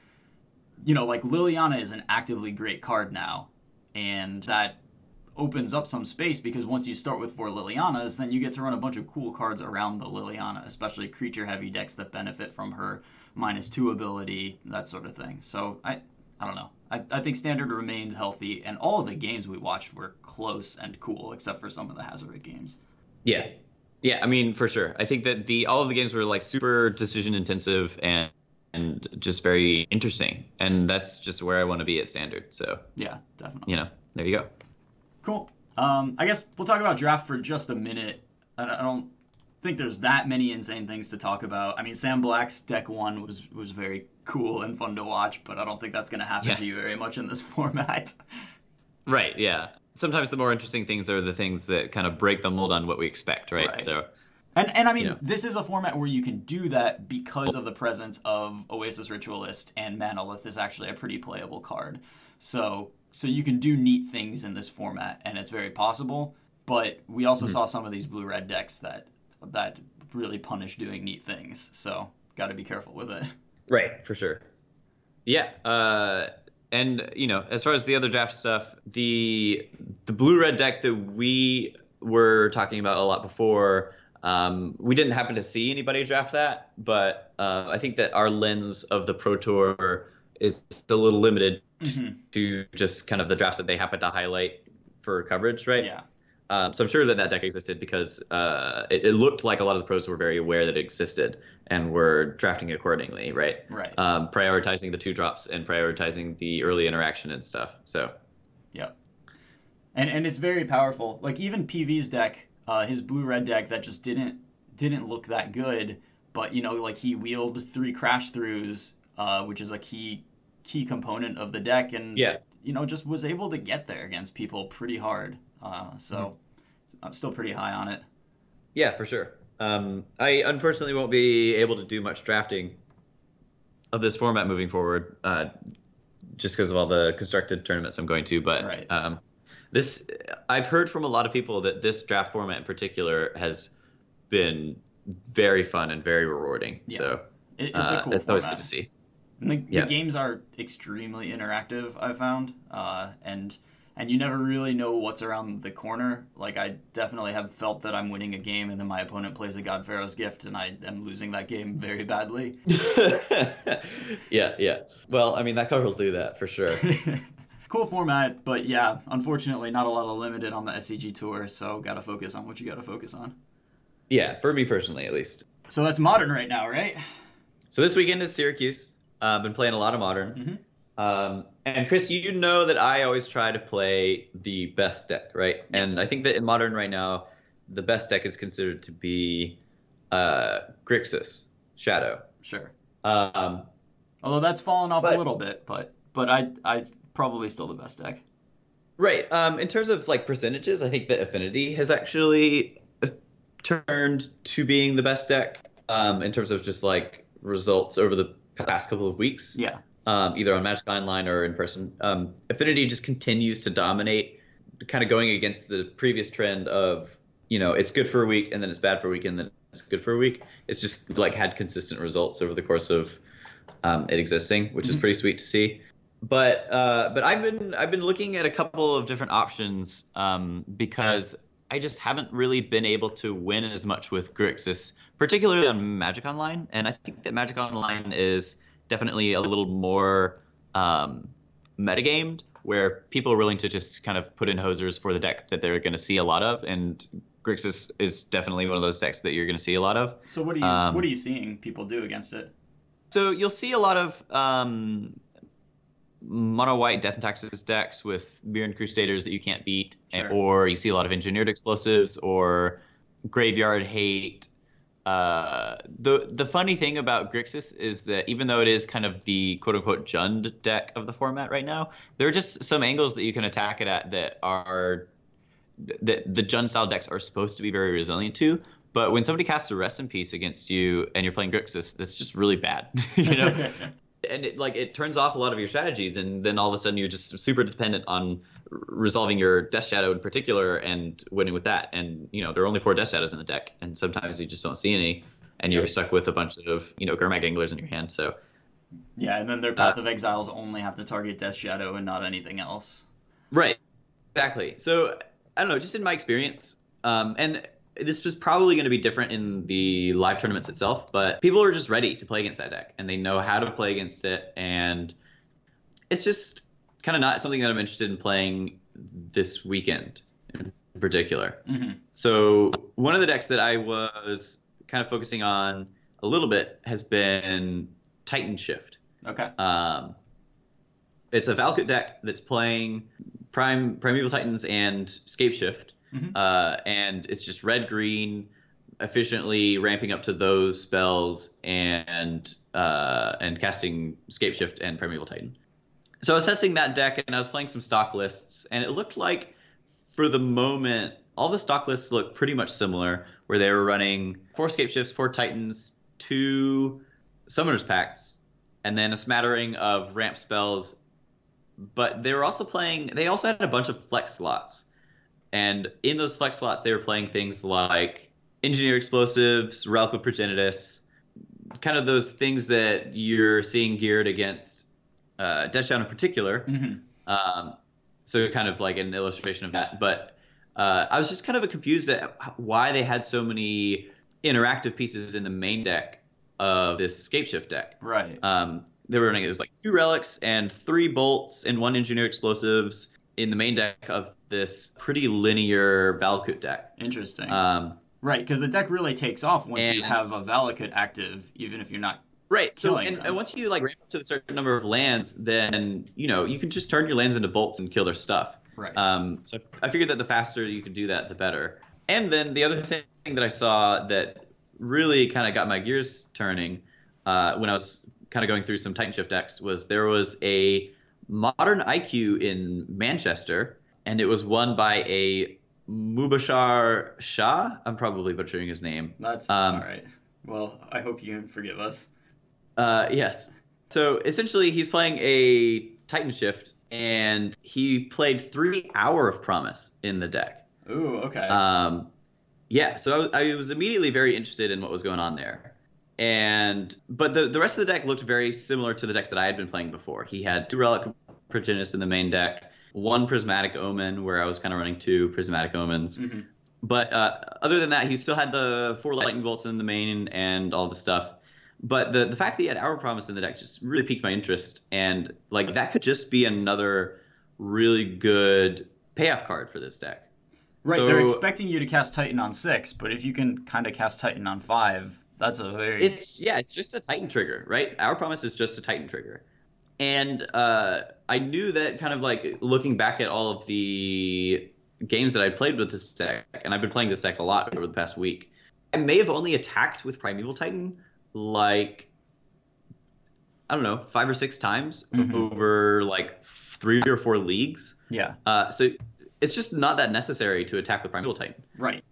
you know, like Liliana is an actively great card now, and that opens up some space because once you start with four Lilianas, then you get to run a bunch of cool cards around the Liliana, especially creature heavy decks that benefit from her minus two ability, that sort of thing. So I I don't know. I, I think standard remains healthy, and all of the games we watched were close and cool, except for some of the Hazoret games. Yeah, yeah. I mean, for sure. I think that the all of the games were like super decision intensive and and just very interesting, and that's just where I want to be at standard. So yeah, definitely. You know, there you go. Cool. Um, I guess we'll talk about draft for just a minute. I don't think there's that many insane things to talk about. I mean, Sam Black's deck one was was very cool and fun to watch, but I don't think that's going to happen yeah. to you very much in this format. Right. Yeah. Sometimes the more interesting things are the things that kind of break the mold on what we expect. Right. right. So. And, and I mean, this is a format where you can do that because of the presence of Oasis Ritualist and Manalith is actually a pretty playable card. So so you can do neat things in this format, and it's very possible. But we also mm-hmm. saw some of these blue red decks that that really punish doing neat things. So got to be careful with it. Right, for sure. Yeah, uh, and you know, as far as the other draft stuff, the the blue red deck that we were talking about a lot before. Um, we didn't happen to see anybody draft that, but uh, I think that our lens of the Pro Tour is a little limited mm-hmm. to just kind of the drafts that they happen to highlight for coverage, right? Yeah. Um, so I'm sure that that deck existed because uh, it, it, looked like a lot of the pros were very aware that it existed and were drafting accordingly, right? Right. Um, prioritizing the two drops and prioritizing the early interaction and stuff. So. Yep. And and it's very powerful. Like even PV's deck, uh, his blue red deck that just didn't didn't look that good, but you know like he wheeled three crash throughs, uh, which is a key key component of the deck, and yeah. you know just was able to get there against people pretty hard. Uh, so mm-hmm. I'm still pretty high on it. Yeah, for sure. Um, I unfortunately won't be able to do much drafting of this format moving forward, uh, just because of all the constructed tournaments I'm going to. But right. um, this, I've heard from a lot of people that this draft format in particular has been very fun and very rewarding. Yeah. So it, it's, uh, it's always good to see. The, yeah. the, games are extremely interactive. I found, uh, and and you never really know what's around the corner. Like I definitely have felt that I'm winning a game, and then my opponent plays a God Pharaoh's Gift, and I am losing that game very badly. yeah, yeah. Well, I mean that card will do that for sure. cool format, but yeah, unfortunately, not a lot of limited on the SCG tour. So got to focus on what you got to focus on. Yeah, for me personally, at least. So that's modern right now, right? So this weekend is Syracuse. I've uh, been playing a lot of modern. Mm-hmm. Um, and Chris, you know that I always try to play the best deck, right? Yes. And I think that in modern right now, the best deck is considered to be uh, Grixis Shadow. Sure. Um, Although that's fallen off but, a little bit, but but I I probably still the best deck. Right. Um, in terms of like percentages, I think that Affinity has actually uh, turned to being the best deck. Um, in terms of just like results over the past couple of weeks. Yeah. Um, either on Magic Online or in person. Um, Affinity just continues to dominate, kind of going against the previous trend of, you know, it's good for a week and then it's bad for a week and then it's good for a week. It's just like had consistent results over the course of um, it existing, which mm-hmm. is pretty sweet to see. But uh, but I've been I've been looking at a couple of different options um, because I just haven't really been able to win as much with Grixis particularly on Magic Online. And I think that Magic Online is definitely a little more um, metagamed, where people are willing to just kind of put in hosers for the deck that they're going to see a lot of. And Grixis is definitely one of those decks that you're going to see a lot of. So what are you um, what are you seeing people do against it? So you'll see a lot of um, mono white Death and Taxes decks with Mirran Crusaders that you can't beat, sure. or you see a lot of engineered explosives or graveyard hate the the funny thing about Grixis is that even though it is kind of the quote unquote Jund deck of the format right now, there are just some angles that you can attack it at that are that the Jund style decks are supposed to be very resilient to. But when somebody casts a rest in peace against you and you're playing Grixis, that's just really bad. you know? and it like it turns off a lot of your strategies and then all of a sudden you're just super dependent on resolving your death shadow in particular and winning with that. And you know there are only four death shadows in the deck and sometimes you just don't see any and you're stuck with a bunch of you know Gurmag anglers in your hand so. Yeah and then their path uh, of exiles only have to target death shadow and not anything else. Right. Exactly. So I don't know, just in my experience, um, and this was probably going to be different in the live tournaments itself, but people are just ready to play against that deck and they know how to play against it. And it's just kind of not something that I'm interested in playing this weekend in particular. Mm-hmm. So one of the decks that I was kind of focusing on a little bit has been Titan Shift. Okay. Um, it's a Valakut deck that's playing Prime Primeval Titans and Scape Shift, Mhm. uh, and it's just red green, efficiently ramping up to those spells and uh, and casting Scape Shift and Primeval Titan. So testing that deck and I was playing some stock lists, and it looked like for the moment all the stock lists look pretty much similar, where they were running four Scape Shifts, four Titans, two Summoner's Pacts, and then a smattering of ramp spells. But they were also playing. They also had a bunch of flex slots, and in those flex slots, they were playing things like Engineer Explosives, Relic of Progenitus, kind of those things that you're seeing geared against uh, in particular. Mm-hmm. Um, so kind of like an illustration of that. But uh, I was just kind of confused at why they had so many interactive pieces in the main deck of this Scape Shift deck. Right. Um, they were running it was like two relics and three bolts and one engineer explosives in the main deck of this pretty linear Valakut deck. Interesting. Um, right, because the deck really takes off once you have a Valakut active, even if you're not. Right. So, and, and once you like ramp up to a certain number of lands, then you know you can just turn your lands into bolts and kill their stuff. Right. Um, so I figured that the faster you could do that, the better. And then the other thing that I saw that really kind of got my gears turning uh, when I was kind of going through some Titan Shift decks was there was a modern IQ in Manchester, and it was won by a Mubashar Shah. I'm probably butchering his name. That's um, all right. Well, I hope you can forgive us. Uh, yes. So essentially, he's playing a Titan Shift, and he played three Hour of Promise in the deck. Ooh, okay. Um, yeah, so I, I was immediately very interested in what was going on there. And but the the rest of the deck looked very similar to the decks that I had been playing before. He had two Relic Progenitus in the main deck, one Prismatic Omen, where I was kind of running two Prismatic Omens. Mhm. But uh, other than that, he still had the four lightning bolts in the main and all the stuff. But the the fact that he had Hour Promise in the deck just really piqued my interest, and like that could just be another really good payoff card for this deck. Right, So- they're expecting you to cast Titan on six, but if you can kind of cast Titan on five, that's a very It's yeah, it's just a Titan trigger, right? Hour Promise is just a Titan trigger, and uh, I knew that kind of like looking back at all of the games that I played with this deck, and I've been playing this deck a lot over the past week. I may have only attacked with Primeval Titan like I don't know five or six times Mhm. over like three or four leagues. yeah, Uh, so it's just not that necessary to attack with Primeval Titan right.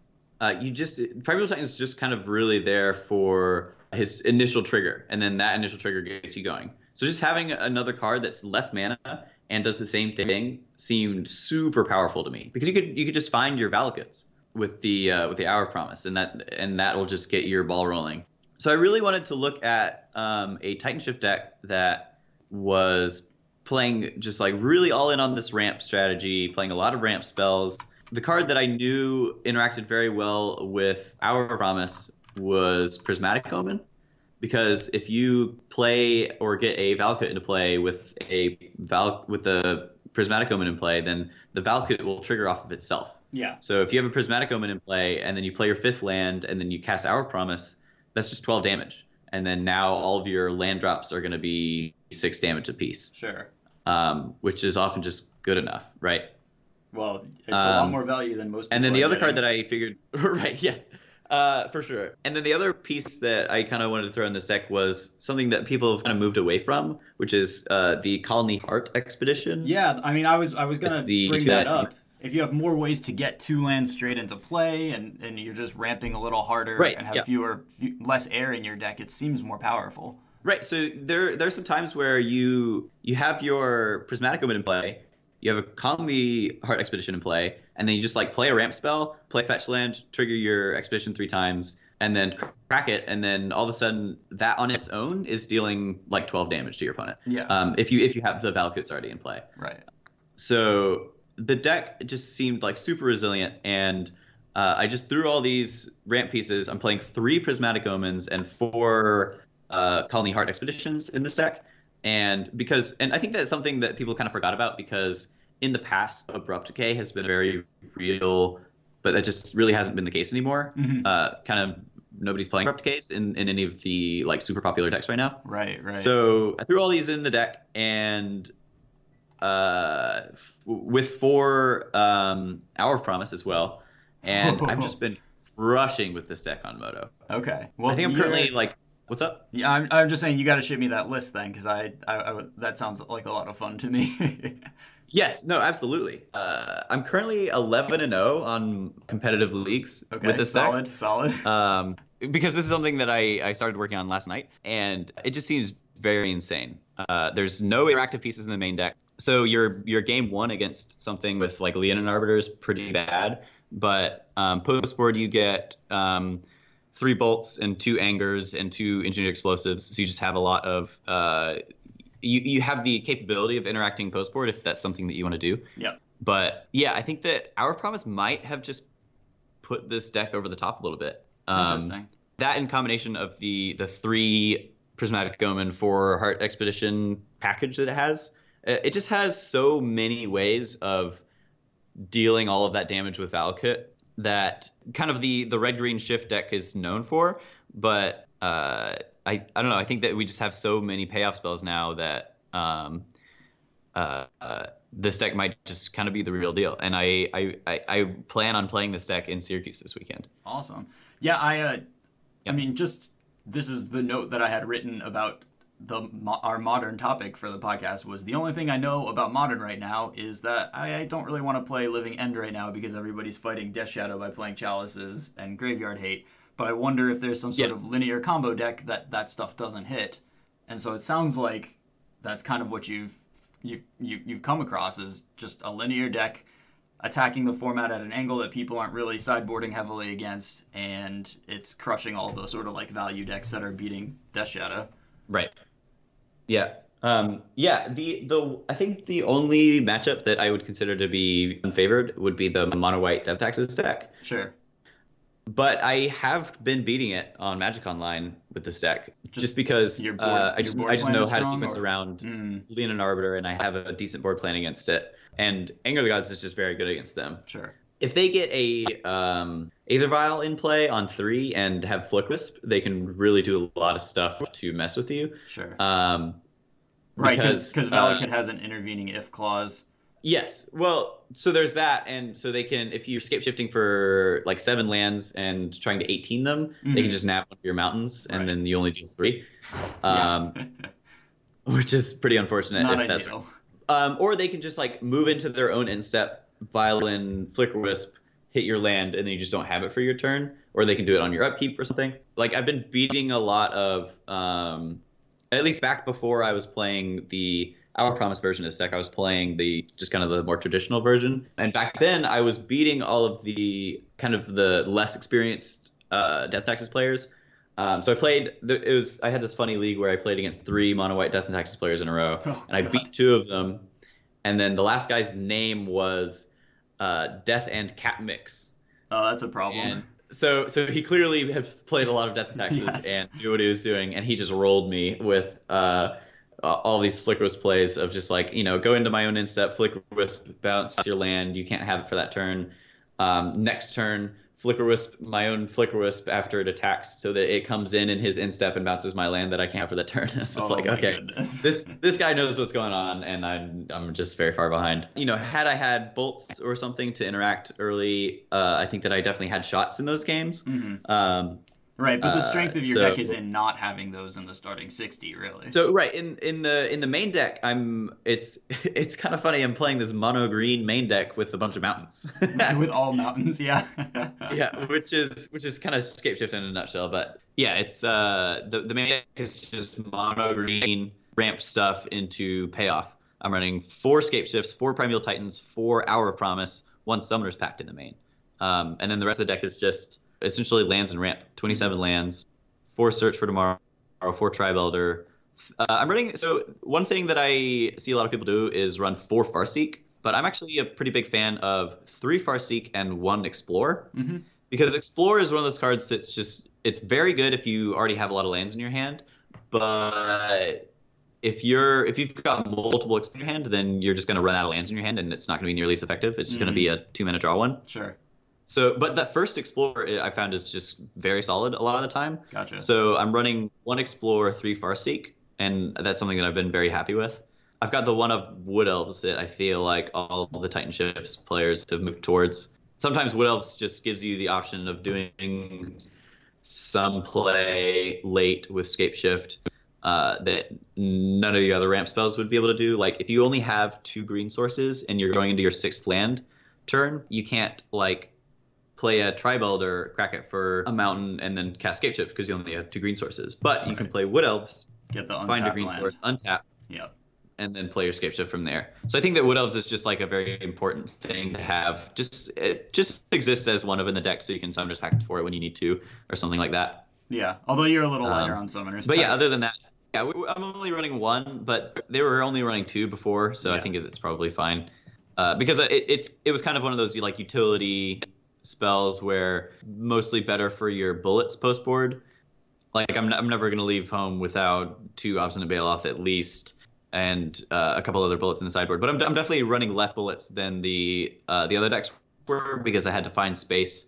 Uh, you just Primeval Titan is just kind of really there for his initial trigger, and then that initial trigger gets you going. So just having another card that's less mana and does the same thing seemed super powerful to me because you could you could just find your Valakuts with the uh, with the Hour of Promise, and that and that will just get your ball rolling. So I really wanted to look at um, a Titan Shift deck that was playing just like really all in on this ramp strategy, playing a lot of ramp spells. The card that I knew interacted very well with Hour of Promise was Prismatic Omen, because if you play or get a Valakut into play with a Val with a Prismatic Omen in play, then the Valakut will trigger off of itself. Yeah, So if you have a Prismatic Omen in play, and then you play your fifth land, and then you cast Hour Promise, that's just 12 damage. And then now all of your land drops are going to be six damage apiece, sure. um, which is often just good enough, right? Well, it's a lot Um, more value than most. And then the other card that I figured, right? Yes, uh, for sure. And then the other piece that I kind of wanted to throw in this deck was something that people have kind of moved away from, which is uh, the Khalni Heart Expedition. Yeah, I mean, I was I was gonna the- bring that- that up. If you have more ways to get two lands straight into play, and, and you're just ramping a little harder Right, and have yeah. fewer few, less air in your deck, it seems more powerful. Right. So there there's some times where you you have your Prismatic Omen in play, you have a Khalni Heart Expedition in play, and then you just like play a ramp spell, play fetch land, trigger your expedition three times, and then crack it, and then all of a sudden that on its own is dealing like 12 damage to your opponent. Yeah, Um, if you if you have the Valakuts already in play. right. So the deck just seemed like super resilient and uh, I just threw all these ramp pieces. I'm playing three Prismatic Omens and four uh, Khalni Heart Expeditions in this deck. And because, and I think that's something that people kind of forgot about because in the past, Abrupt Decay has been very real, but that just really hasn't been the case anymore. Mhm. Uh, kind of nobody's playing Abrupt Decays in, in any of the like super popular decks right now. Right, right. So I threw all these in the deck, and uh, f- with four um, Hour of Promise as well, and I've just been rushing with this deck on MODO. okay. Well, I think I'm currently like, what's up? Yeah, I'm, I'm just saying you got to ship me that list then, because I, I, I that sounds like a lot of fun to me. Yes, no, absolutely. Uh, I'm currently 11 and 0 on competitive leagues okay, with deck. solid, solid. um, because this is something that I, I started working on last night, and it just seems very insane. Uh, there's no interactive pieces in the main deck, so your your game one against something with like Leonin Arbiter is pretty bad. But um, post board you get um, three bolts and two angers and two engineered explosives, so you just have a lot of uh, you you have the capability of interacting post board if that's something that you want to do. Yeah. But yeah, I think that Hour Promise might have just put this deck over the top a little bit. Um, Interesting. that in combination of the the three prismatic omen for heart expedition package that it has uh, it just has so many ways of dealing all of that damage with valakut that kind of the the red green shift deck is known for but uh i i don't know i think that we just have so many payoff spells now that um uh, uh this deck might just kind of be the real deal and I, I i i plan on playing this deck in syracuse this weekend Awesome. Yeah, I. Uh, I mean, just this is the note that I had written about the our modern topic for the podcast was the only thing I know about modern right now is that I, I don't really want to play Living End right now because everybody's fighting Death Shadow by playing Chalices and Graveyard Hate. But I wonder if there's some sort Yeah. of linear combo deck that that stuff doesn't hit, and so it sounds like that's kind of what you've you, you you've come across is just a linear deck attacking the format at an angle that people aren't really sideboarding heavily against, and it's crushing all the sort of like value decks that are beating Death Shadow. Right. Yeah. Um, yeah. The the I think the only matchup that I would consider to be unfavored would be the mono white Dev Taxes deck. Sure. But I have been beating it on Magic Online with this deck, Just just, because board- uh, I just I just know how to sequence or- around Mm, Leonin Arbiter, and I have a decent board plan against it. And Anger of the Gods is just very good against them. sure. If they get a um, Aether Vial in play on three and have Flick Wisp, they can really do a lot of stuff to mess with you. Sure. Um, right, because because, Valakut uh, has an intervening if clause. Yes. Well, so there's that, and so they can, if you're scape shifting for like seven lands and trying to 18 them, they Mhm. can just nab one of your mountains, and Right. then you only do three, Yeah. um, which is pretty unfortunate Not if that's. ideal. Um, or they can just like move into their own end step, violin, flicker wisp, hit your land, and then you just don't have it for your turn, or they can do it on your upkeep or something. Like I've been beating a lot of, um, at least back before I was playing the Hour Promise version of deck, I was playing the just kind of the more traditional version, and back then I was beating all of the kind of the less experienced uh, Death Taxes players. Um, so I played. It was I had this funny league where I played against three mono white Death and Taxes players in a row, Oh, and I God. beat two of them. And then the last guy's name was uh, Death and Cat Mix. Oh, that's a problem. And so so he clearly had played a lot of Death and Taxes Yes. and knew what he was doing, and he just rolled me with uh, uh, all these Flicker Wisp plays of just like, you know, go into my own end step, Flicker Wisp, bounce your land, you can't have it for that turn. Um, next turn, Flicker Wisp, my own Flicker Wisp after it attacks, so that it comes in in his end step and bounces my land that I can't have for that turn. it's just Oh like, okay, goodness. this this guy knows what's going on, and I'm I'm just very far behind. You know, had I had bolts or something to interact early, uh, I think that I definitely had shots in those games. Mhm. Um, Right, but the Uh, strength of your so- deck is in not having those in the starting sixty, really. so right in in the in the main deck, I'm it's it's kind of funny. I'm playing this mono green main deck with a bunch of mountains. With all mountains, yeah. yeah, which is which is kind of scape shift in a nutshell. But yeah, it's uh the the main deck is just mono green ramp stuff into payoff. I'm running four scape shifts, four primeval titans, four hour of promise, one summoner's pact in the main, um, and then the rest of the deck is just essentially lands and ramp. 27 lands, four search for tomorrow, four tribe elder. Uh, I'm running so one thing that I see a lot of people do is run four Farseek. but I'm actually a pretty big fan of three Farseek and one Explore Mhm. because Explore is one of those cards that's just it's very good if you already have a lot of lands in your hand, but if you're if you've got multiple in your hand, then you're just going to run out of lands in your hand, and it's not going to be nearly as effective. It's just going to be a two mana draw one. Sure. So, but that first explorer I found is just very solid a lot of the time. Gotcha. So I'm running one explorer, three Farseek, and that's something that I've been very happy with. I've got the one of Wood Elves that I feel like all the Titan Shifts players have moved towards. Sometimes Wood Elves just gives you the option of doing some play late with Scape Shift uh, that none of the other ramp spells would be able to do. Like if you only have two green sources and you're going into your sixth land turn, you can't like play a Tribald or crack it for a mountain and then cast Scape Shift because you only have two green sources. But you can play Wood Elves, Get the find a green land. source, untap, Yep. and then play your Scape Shift from there. So I think that Wood Elves is just like a very important thing to have. Just it just exists as one of in the deck, so you can Summoner's Pact for it when you need to, or something like that. Yeah. Although you're a little Um, lighter on summoners. But yeah, other than that, yeah, we, I'm only running one, but they were only running two before, so I think it's probably fine. Uh, because it, it's it was kind of one of those like utility spells where mostly better for your bullets post board. Like I'm I'm never gonna leave home without two Obstinate Baloth at least, and uh, a couple other bullets in the sideboard. But I'm, I'm definitely running less bullets than the uh, the other decks were because I had to find space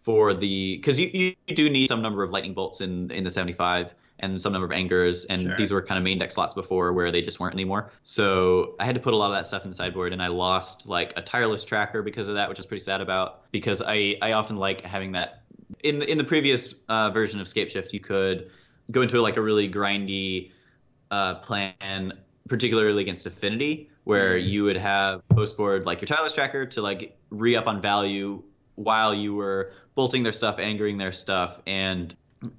for the because you, you you do need some number of lightning bolts in in the 75 and some number of angers and Sure. these were kind of main deck slots before where they just weren't anymore so i had to put a lot of that stuff in the sideboard and i lost like a tireless tracker because of that which is pretty sad about because i i often like having that in the in the previous uh, version of scape shift you could go into like a really grindy uh, plan particularly against affinity where Mhm. you would have post board like your tireless tracker to like re up on value while you were bolting their stuff, angering their stuff, and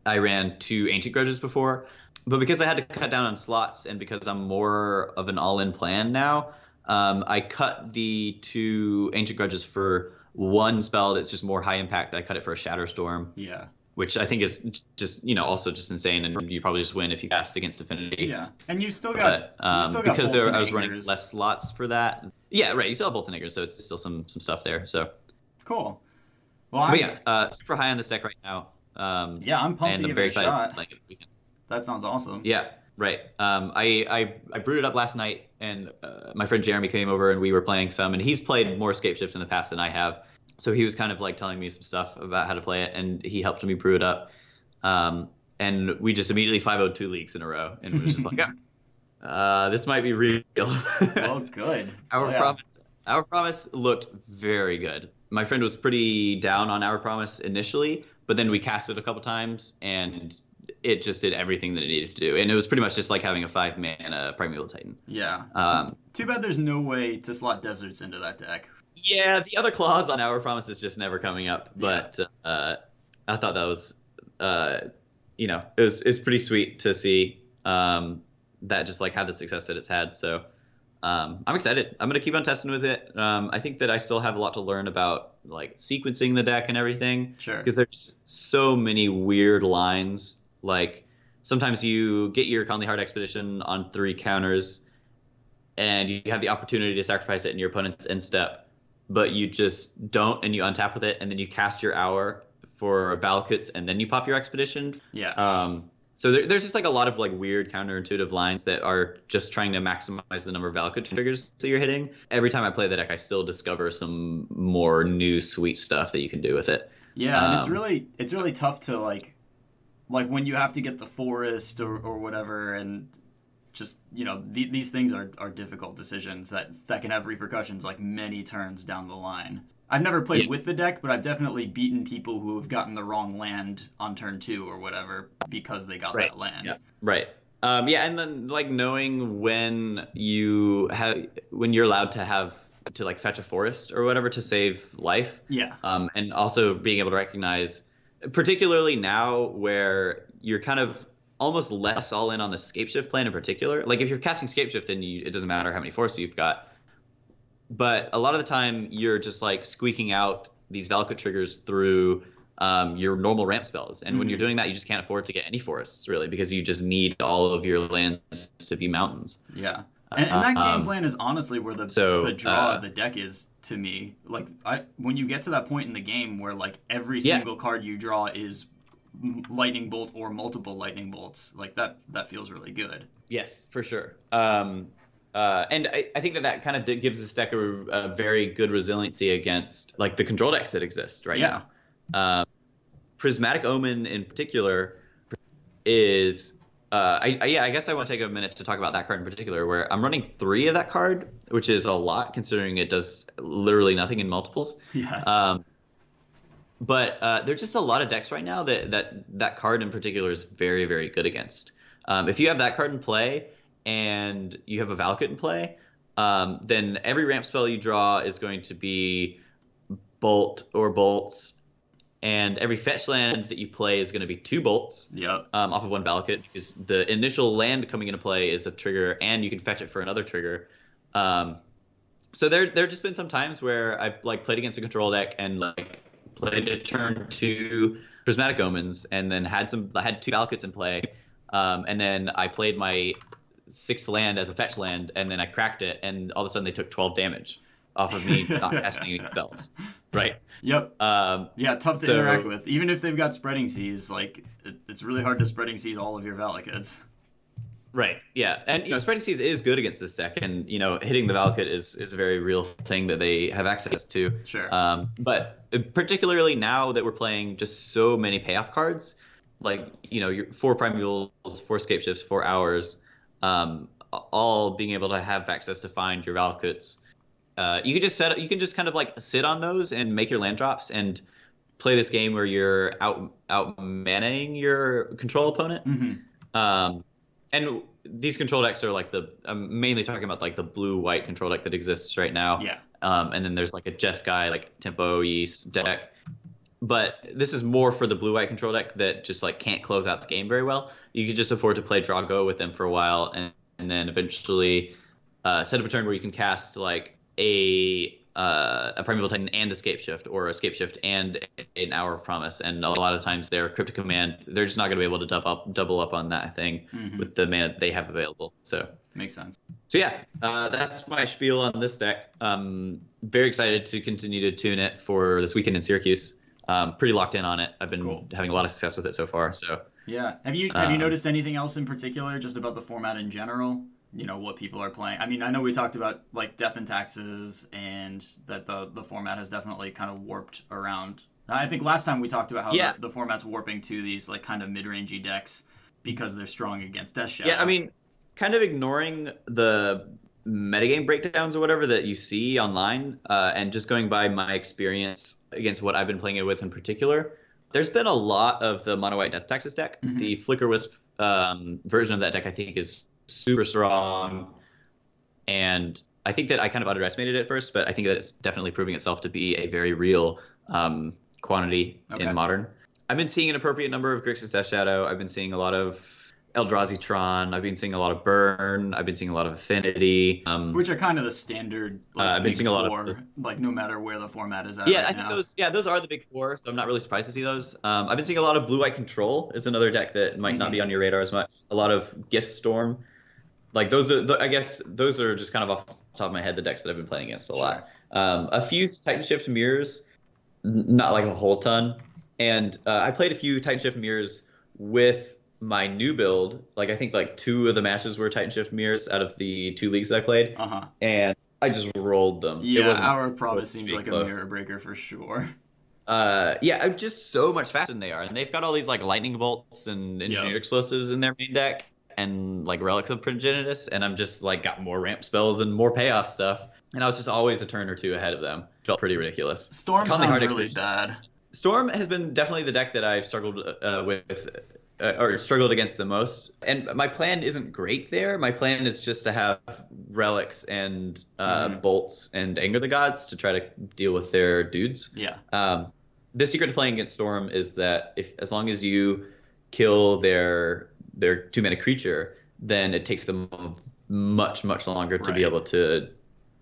I ran two ancient grudges before. But because I had to cut down on slots and because I'm more of an all in plan now, um, I cut the two ancient grudges for one spell that's just more high impact. I cut it for a Shatterstorm, Yeah. which I think is just you know also just insane, and you probably just win if you cast against affinity. Yeah. And you still got But um, still got because there, I was running less slots for that. Yeah, right. You still have Bolton so it's still some some stuff there. So, cool. Well, I'm, yeah, uh, super high on this deck right now. Um, yeah, I'm pumped to I'm give very it a excited shot. it this weekend. That sounds awesome. Yeah, right. Um, I, I I brewed it up last night, and uh, my friend Jeremy came over, and we were playing some, and he's played more Scape Shift in the past than I have, so he was kind of like telling me some stuff about how to play it, and he helped me brew it up. Um, and we just immediately 502 leagues in a row, and was just like, yeah, uh, this might be real. Well, good. Our yeah. promise. Hour Promise looked very good. My friend was pretty down on Hour Promise initially, but then we cast it a couple times and it just did everything that it needed to do. And it was pretty much just like having a five mana Primeval Titan. Yeah. Um, Too bad there's no way to slot deserts into that deck. yeah, the other clause on Hour Promise is just never coming up, but uh, I thought that was, uh, you know, it was it was pretty sweet to see um, that just like had the success that it's had. So um, I'm excited. I'm gonna keep on testing with it. Um, I think that I still have a lot to learn about like sequencing the deck and everything Sure. because there's so many weird lines. Like sometimes you get your Khalni Heart Expedition on three counters, and you have the opportunity to sacrifice it in your opponent's end step, but you just don't, and you untap with it, and then you cast your hour for Valakut's, and then you pop your Expedition. Yeah. Um, so there, there's just like a lot of like weird counterintuitive lines that are just trying to maximize the number of Valakut triggers that you're hitting. Every time I play the deck, I still discover some more new sweet stuff that you can do with it. Yeah, and it's Um, really it's really tough to like like when you have to get the forest or, or whatever and just you know th- these things are, are difficult decisions that that can have repercussions like many turns down the line. I've never played Yeah. with the deck, but I've definitely beaten people who have gotten the wrong land on turn two or whatever because they got Right. that land. Yeah. Right. Um, yeah, and then like knowing when you have when you're allowed to have to like fetch a forest or whatever to save life, Yeah. um, and also being able to recognize, particularly now where you're kind of almost less all in on the scape shift plan in particular. Like if you're casting scape shift, then you, it doesn't matter how many forests you've got. But a lot of the time, you're just like squeaking out these Valakut triggers through um, your normal ramp spells. And when Mhm. you're doing that, you just can't afford to get any forests really because you just need all of your lands to be mountains. Yeah. And, and that game Um, plan is honestly where the so, the draw uh, of the deck is to me. Like I when you get to that point in the game where like every Yeah. single card you draw is lightning bolt or multiple lightning bolts, like that that feels really good. Yes, for sure. Um, uh, and I, I think that that kind of gives this deck a, a very good resiliency against like the control decks that exist right Yeah. now. Um, Prismatic Omen in particular is. Uh, I, I, yeah, I guess I want to take a minute to talk about that card in particular, where I'm running three of that card, which is a lot considering it does literally nothing in multiples. Yes. Um, but uh, there's just a lot of decks right now that that that card in particular is very very good against. Um, if you have that card in play and you have a Valakut in play, um, then every ramp spell you draw is going to be bolt or bolts, and every fetch land that you play is going to be two bolts yep. um, off of one Valakut because the initial land coming into play is a trigger, and you can fetch it for another trigger. Um, so there, there just been some times where I like played against a control deck and like played a turn two prismatic omens, and then had some, I had two Valakuts in play, um, and then I played my sixth land as a fetch land, and then I cracked it, and all of a sudden they took twelve damage off of me not casting any spells. Right. Yep. Um, Yeah, tough to So- interact with. Even if they've got spreading seas, like it, it's really hard to spreading seas all of your Valakuts. Right. Yeah, and you know, spreading seas is good against this deck, and you know, hitting the Valakut is is a very real thing that they have access to. Sure. Um, but particularly now that we're playing just so many payoff cards, like you know, your four primevals, four scape shifts, four hours, um, all being able to have access to find your Valakuts. Uh, you can just set, you can just kind of like sit on those and make your land drops and play this game where you're out out manning your control opponent. hmm Um, and these control decks are like the I'm mainly talking about like the blue white control deck that exists right now. Yeah. Um, and then there's like a Jeskai like tempo East deck. But this is more for the blue white control deck that just like can't close out the game very well. You could just afford to play draw go with them for a while and, and then eventually uh, set up a turn where you can cast like a uh, a primeval titan and Scape Shift or Scape Shift and an hour of promise and a lot of times their cryptic command they're just not going to be able to double up double up on that thing Mhm. with the mana they have available so Makes sense. so yeah, uh, that's my spiel on this deck. Um, very excited to continue to tune it for this weekend in Syracuse. Um, pretty locked in on it. I've been Cool. having a lot of success with it so far. So Yeah. Have you have you Um, noticed anything else in particular just about the format in general? You know what people are playing. I mean, I know we talked about like death and taxes, and that the the format has definitely kind of warped around. I think last time we talked about how Yeah. the, the format's warping to these like kind of mid rangey decks because they're strong against Death Shadow. yeah, I mean, kind of ignoring the metagame breakdowns or whatever that you see online, uh, and just going by my experience against what I've been playing it with in particular. There's been a lot of the mono white death taxes deck. Mhm. The Flicker Wisp um, version of that deck, I think, is super strong. and I think that I kind of underestimated it at first, but I think that it's definitely proving itself to be a very real um, quantity Okay. in modern. I've been seeing an appropriate number of Grixis Death Shadow. I've been seeing a lot of Eldrazi Tron. I've been seeing a lot of Burn. I've been seeing a lot of Affinity. Um, which are kind of the standard. Like, Uh, I've been seeing a lot of like no matter where the format is at. yeah, right I think now. those. Yeah, those are the big four. So I'm not really surprised to see those. Um, I've been seeing a lot of Blue White Control is another deck that might not Mhm. be on your radar as much. A lot of Gift Storm. Like those are, the, I guess those are just kind of off the top of my head the decks that I've been playing against a lot. Um, a few Titan Shift mirrors, not like a whole ton. And uh, I played a few Titan Shift mirrors with my new build. Like I think like two of the matches were Titan Shift mirrors out of the two leagues that I played, Uh huh. and I just rolled them. It Yeah, wasn't Hour of Promise close seems like a mirror breaker for sure. Uh, yeah, I'm just so much faster than they are, and they've got all these like lightning bolts and engineered Yeah. explosives in their main deck, and like relics of progenitus, and I'm just like got more ramp spells and more payoff stuff, and I was just always a turn or two ahead of them. Felt pretty ridiculous. Storm sounds really bad. Storm has been definitely the deck that I've struggled uh, with, uh, or struggled against the most. And my plan isn't great there. My plan is just to have relics and uh, Mhm. bolts and anger the gods to try to deal with their dudes. Yeah. Um, the secret to playing against Storm is that if as long as you kill their their two mana creature, then it takes them much much longer to be able to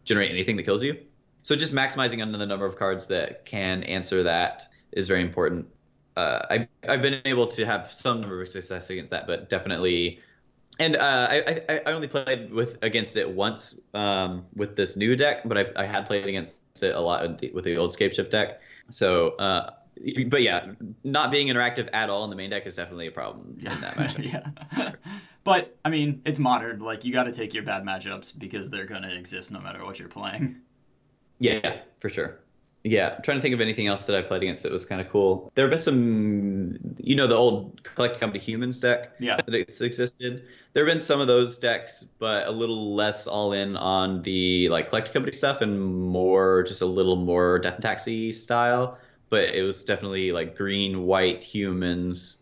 generate anything that kills you. So just maximizing on the number of cards that can answer that is very important. Uh, I, I've been able to have some number of success against that, but definitely and uh, I, I I only played with against it once um, with this new deck, but I, I had played against it a lot with the, with the old Scapeshift deck. So, uh, but yeah, not being interactive at all in the main deck is definitely a problem in that matchup. yeah. but I mean, it's modern. Like you got to take your bad matchups because they're gonna exist no matter what you're playing. Yeah, for sure. Yeah, I'm trying to think of anything else that I've played against that was kind of cool. There have been some, you know, the old Collect Company Humans deck Yeah. that's existed. There have been some of those decks, but a little less all in on the like Collect Company stuff and more just a little more Death and Taxi style. But it was definitely like green, white humans.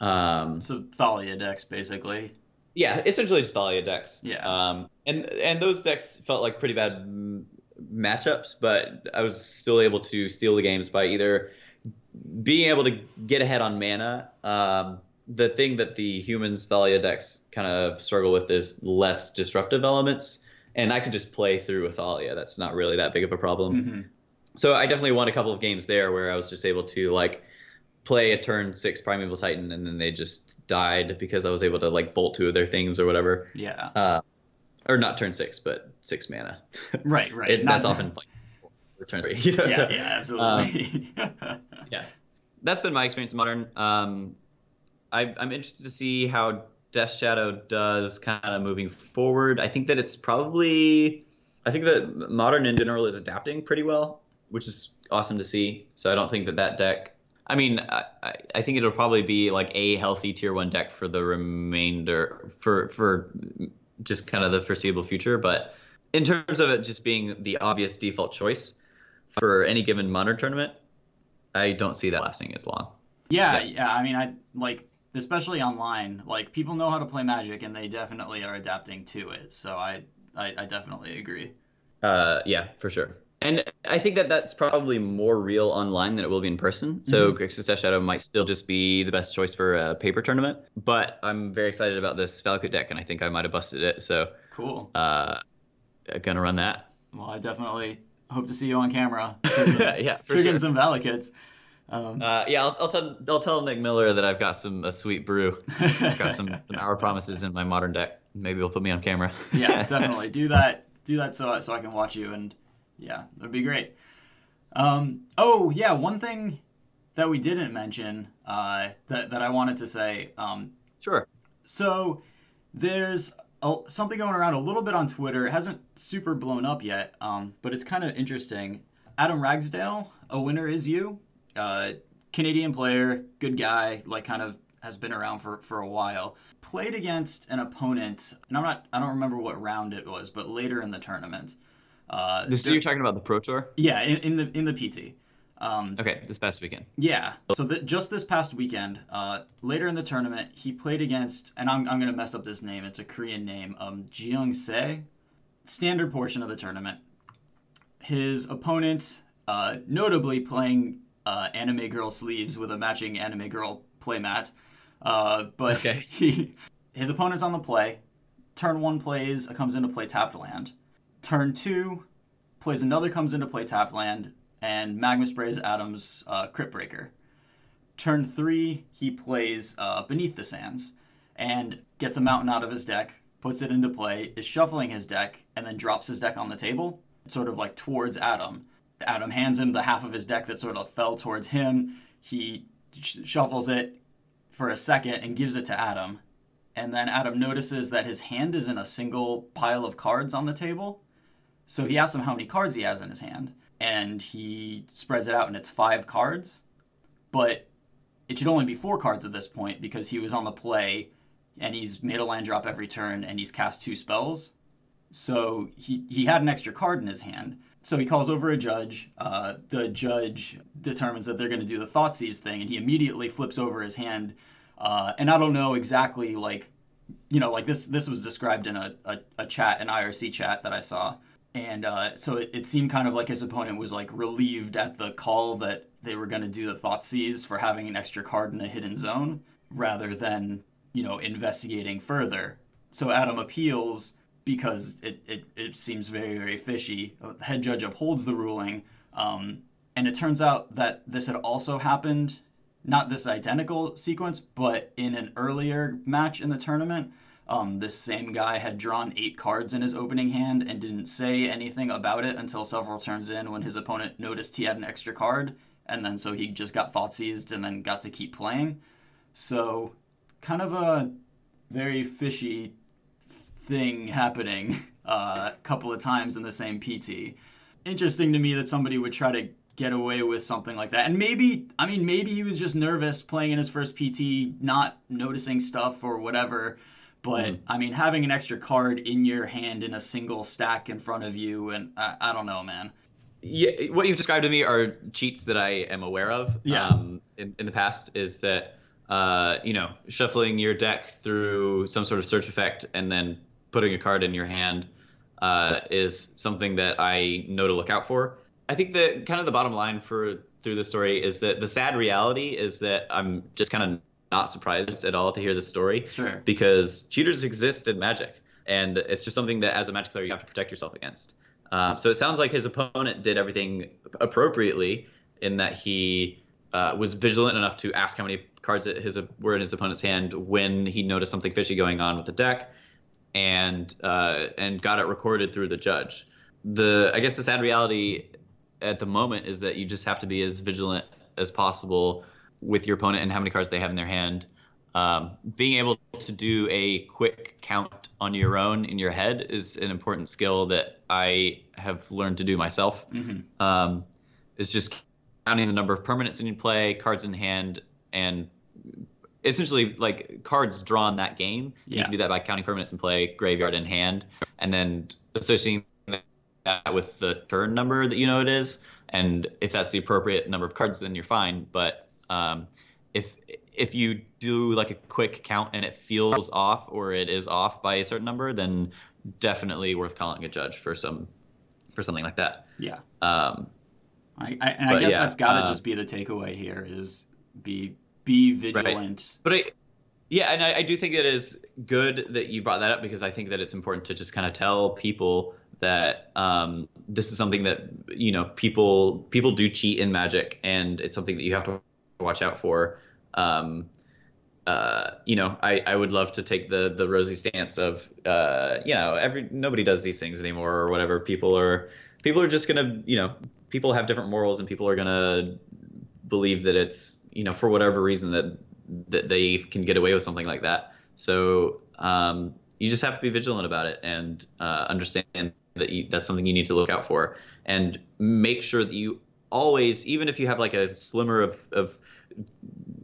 Um, So Thalia decks basically. yeah, essentially just Thalia decks. Yeah. Um, and and those decks felt like pretty bad m- matchups, but I was still able to steal the games by either being able to get ahead on mana. Um, the thing that the humans Thalia decks kind of struggle with is less disruptive elements, and I could just play through with Thalia. That's not really that big of a problem hmm so I definitely won a couple of games there where I was just able to like play a turn six primeval titan and then they just died because I was able to like bolt two of their things or whatever. Yeah. Uh, or not turn six, but six mana. Right. Right. It, that's often like turn three. You know? Yeah. so, yeah. Absolutely. yeah, that's been my experience in modern. Um, I, I'm interested to see how Death Shadow does kind of moving forward. I think that it's probably, I think that modern in general is adapting pretty well, which is awesome to see. So I don't think that that deck. I mean, I, I- think it'll probably be like a healthy tier one deck for the remainder for for just kind of the foreseeable future. But in terms of it just being the obvious default choice for any given modern tournament, I don't see that lasting as long. Yeah, Yeah. yeah. I mean, I like especially online. Like people know how to play Magic, and they definitely are adapting to it. So I, I, I definitely agree. Uh, yeah, for sure. And I think that that's probably more real online than it will be in person. So Mhm. Grixis Death Shadow might still just be the best choice for a paper tournament. But I'm very excited about this Valakut deck, and I think I might have busted it. So Cool. uh, gonna run that. Well, I definitely hope to see you on camera. yeah, for Triggering sure. some Valakuts. Um, Uh, yeah, I'll, I'll tell I'll tell Nick Miller that I've got some a sweet brew. I've got some some hour promises in my modern deck. Maybe he'll put me on camera. yeah, definitely do that. Do that so so I can watch you, and yeah, that'd be great. Um, oh yeah, one thing that we didn't mention uh, that that I wanted to say. Um, sure. so there's a, something going around a little bit on Twitter. It hasn't super blown up yet, um, but it's kind of interesting. Adam Ragsdale, a winner is you, uh, Canadian player, good guy, like kind of has been around for, for a while. Played against an opponent, and I'm not I don't remember what round it was, but later in the tournament. Uh, This, so you're talking about the Pro Tour? yeah, in, in the in the PT. Um, Okay, this past weekend. yeah. So th- just this past weekend, uh, later in the tournament, he played against, and I'm, I'm going to mess up this name. It's a Korean name. Um, Jeong Se. Standard portion of the tournament. His opponent, uh, notably playing uh, anime girl sleeves with a matching anime girl playmat. Uh, but Okay. he, his opponent's on the play. Turn one plays, comes into play tapped land. Turn two plays another comes into play tapped land, and Magma sprays Adam's uh, Crypt Breaker. Turn three, he plays uh, Beneath the Sands and gets a mountain out of his deck, puts it into play, is shuffling his deck, and then drops his deck on the table, sort of like towards Adam. Adam hands him the half of his deck that sort of fell towards him. He sh- shuffles it for a second and gives it to Adam. And then Adam notices that his hand is in a single pile of cards on the table. So he asks him how many cards he has in his hand, and he spreads it out, and it's five cards. But it should only be four cards at this point because he was on the play, and he's made a land drop every turn, and he's cast two spells. So he he had an extra card in his hand. So he calls over a judge. Uh, the judge determines that they're going to do the Thoughtseize thing, and he immediately flips over his hand. Uh, and I don't know exactly like you know, like this this was described in a, a, a chat, an IRC chat that I saw. And uh, so it, it seemed kind of like his opponent was like relieved at the call that they were going to do the Thoughtseize for having an extra card in a hidden zone rather than, you know, investigating further. So Adam appeals because it, it, it seems very, very fishy. The head judge upholds the ruling. Um, and it turns out that this had also happened not this identical sequence, but in an earlier match in the tournament, um, this same guy had drawn eight cards in his opening hand and didn't say anything about it until several turns in when his opponent noticed he had an extra card. And then so he just got thought seized and then got to keep playing. So, kind of a very fishy thing happening uh, a couple of times in the same PT. Interesting to me that somebody would try to get away with something like that. And maybe, I mean, maybe he was just nervous playing in his first PT, not noticing stuff or whatever. But mm. I mean, having an extra card in your hand in a single stack in front of you, and I, I don't know, man. Yeah, what you've described to me are cheats that I am aware of. Yeah. Um, in, in the past, is that uh, you know, shuffling your deck through some sort of search effect and then putting a card in your hand uh, is something that I know to look out for. I think the kind of the bottom line for through the story is that the sad reality is that I'm just kind of not surprised at all to hear this story. Sure. Because cheaters exist in Magic, and it's just something that as a Magic player you have to protect yourself against. Um, so it sounds like his opponent did everything appropriately in that he uh, was vigilant enough to ask how many cards his were in his opponent's hand when he noticed something fishy going on with the deck, and uh, and got it recorded through the judge. The I guess the sad reality at the moment is that you just have to be as vigilant as possible with your opponent and how many cards they have in their hand. Um, being able to do a quick count on your own in your head is an important skill that I have learned to do myself. Mm-hmm. Um, it's just counting the number of permanents in play, cards in hand, and essentially like cards drawn that game. Yeah. You can do that by counting permanents in play, graveyard in hand, and then associating that with the turn number that you know it is. And if that's the appropriate number of cards, then you're fine. But um, if if you do like a quick count and it feels off or it is off by a certain number, then definitely worth calling a judge for some for something like that. Yeah. Um, I, I and I guess yeah, that's got to uh, just be the takeaway here is be be vigilant. Right. But I, yeah, and I, I, do think it is good that you brought that up because I think that it's important to just kind of tell people that um, this is something that you know people people do cheat in Magic, and it's something that you have to watch out for. Um, uh, you know, I, I would love to take the the rosy stance of uh, you know every nobody does these things anymore or whatever. People are people are just gonna you know people have different morals and people are gonna believe that it's you know for whatever reason that that they can get away with something like that. So um, you just have to be vigilant about it and uh, understand that you, that's something you need to look out for and make sure that you always, even if you have like a slimmer of of,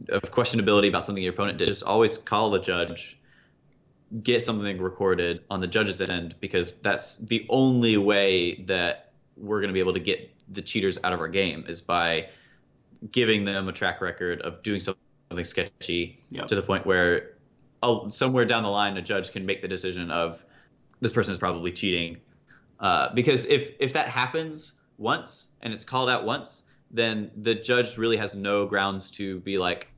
of questionability about something your opponent did, just always call the judge get something recorded on the judge's end because that's the only way that we're going to be able to get the cheaters out of our game is by giving them a track record of doing something sketchy yep. to the point where uh, somewhere down the line a judge can make the decision of this person is probably cheating uh, because if if that happens once and it's called out once then the judge really has no grounds to be like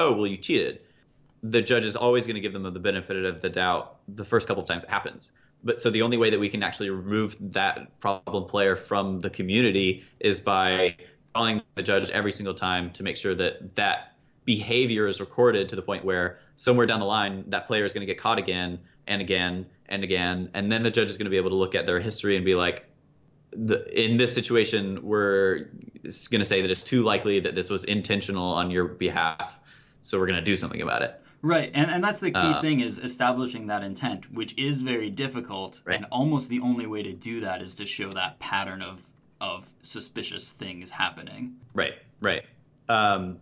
oh well you cheated. The judge is always going to give them the benefit of the doubt the first couple of times it happens. But so the only way that we can actually remove that problem player from the community is by calling the judge every single time to make sure that that behavior is recorded to the point where somewhere down the line that player is going to get caught again and again and again. And then the judge is going to be able to look at their history and be like the, in this situation we're going to say that it's too likely that this was intentional on your behalf so we're going to do something about it Right, and, and that's the key um, thing is establishing that intent, which is very difficult, right. and almost the only way to do that is to show that pattern of of suspicious things happening. Right, right. Um,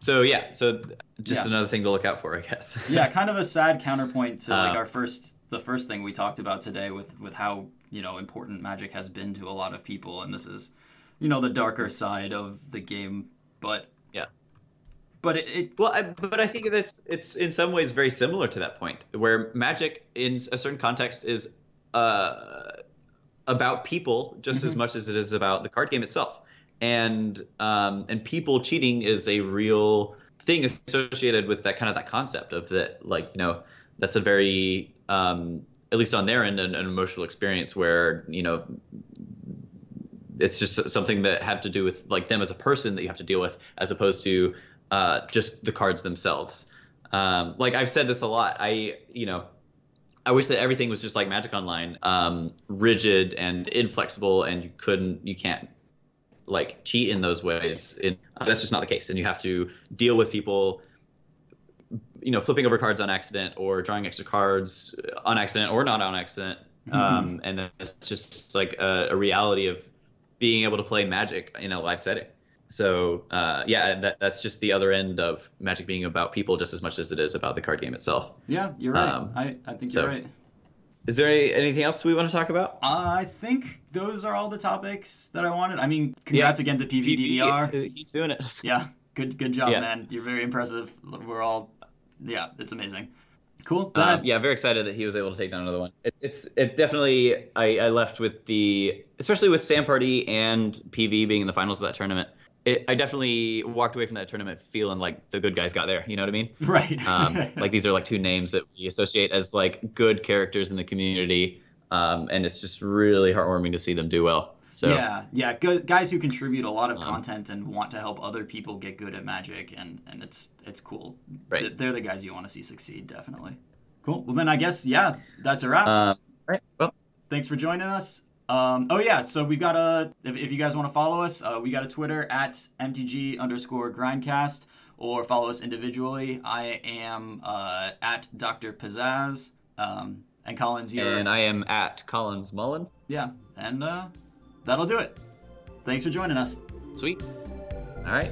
so yeah, so just yeah. another thing to look out for, I guess. yeah, kind of a sad counterpoint to like uh, our first the first thing we talked about today with with how you know important magic has been to a lot of people, and this is you know the darker side of the game, but yeah, but it, it well I, but i think that's it's in some ways very similar to that point where magic in a certain context is uh, about people just mm-hmm. as much as it is about the card game itself and um, and people cheating is a real thing associated with that kind of that concept of that like you know that's a very um, at least on their end an, an emotional experience where you know it's just something that have to do with like them as a person that you have to deal with as opposed to uh, just the cards themselves. Um, like I've said this a lot. I you know I wish that everything was just like Magic Online, um, rigid and inflexible, and you couldn't, you can't like cheat in those ways. That's just not the case, and you have to deal with people, you know, flipping over cards on accident or drawing extra cards on accident or not on accident. Um, and that's just like a, a reality of being able to play Magic in a live setting. So uh, yeah, that, that's just the other end of Magic being about people just as much as it is about the card game itself. Yeah, you're right. Um, I, I think so- you're right. Is there any, anything else we want to talk about? I think those are all the topics that I wanted. I mean, congrats again to PVDDR. He's doing it. Yeah, good good job, Yeah. man. You're very impressive. We're all, yeah, it's amazing. Cool. Um, yeah, very excited that he was able to take down another one. It's, it's it definitely I, I left with the especially with Sam Pardee and PV being in the finals of that tournament. It, I definitely walked away from that tournament feeling like the good guys got there. You know what I mean? right. Um, like these are like two names that we associate as like good characters in the community, um, and it's just really heartwarming to see them do well. So yeah, yeah, good guys who contribute a lot of Um, content and want to help other people get good at Magic, and and it's it's cool. Right. Th- They're the guys you want to see succeed, definitely. Cool. Well, then I guess yeah, that's a wrap. um, right. Well, Thanks for joining us. Um, oh yeah, so we got a. If, if you guys want to follow us, uh, we got a Twitter at mtg underscore grindcast, or follow us individually. I am uh, at Dr. Pizzazz, um, and Collins, you're and I am at Collins Mullen. yeah, and uh, that'll do it. Thanks for joining us. Sweet. All right.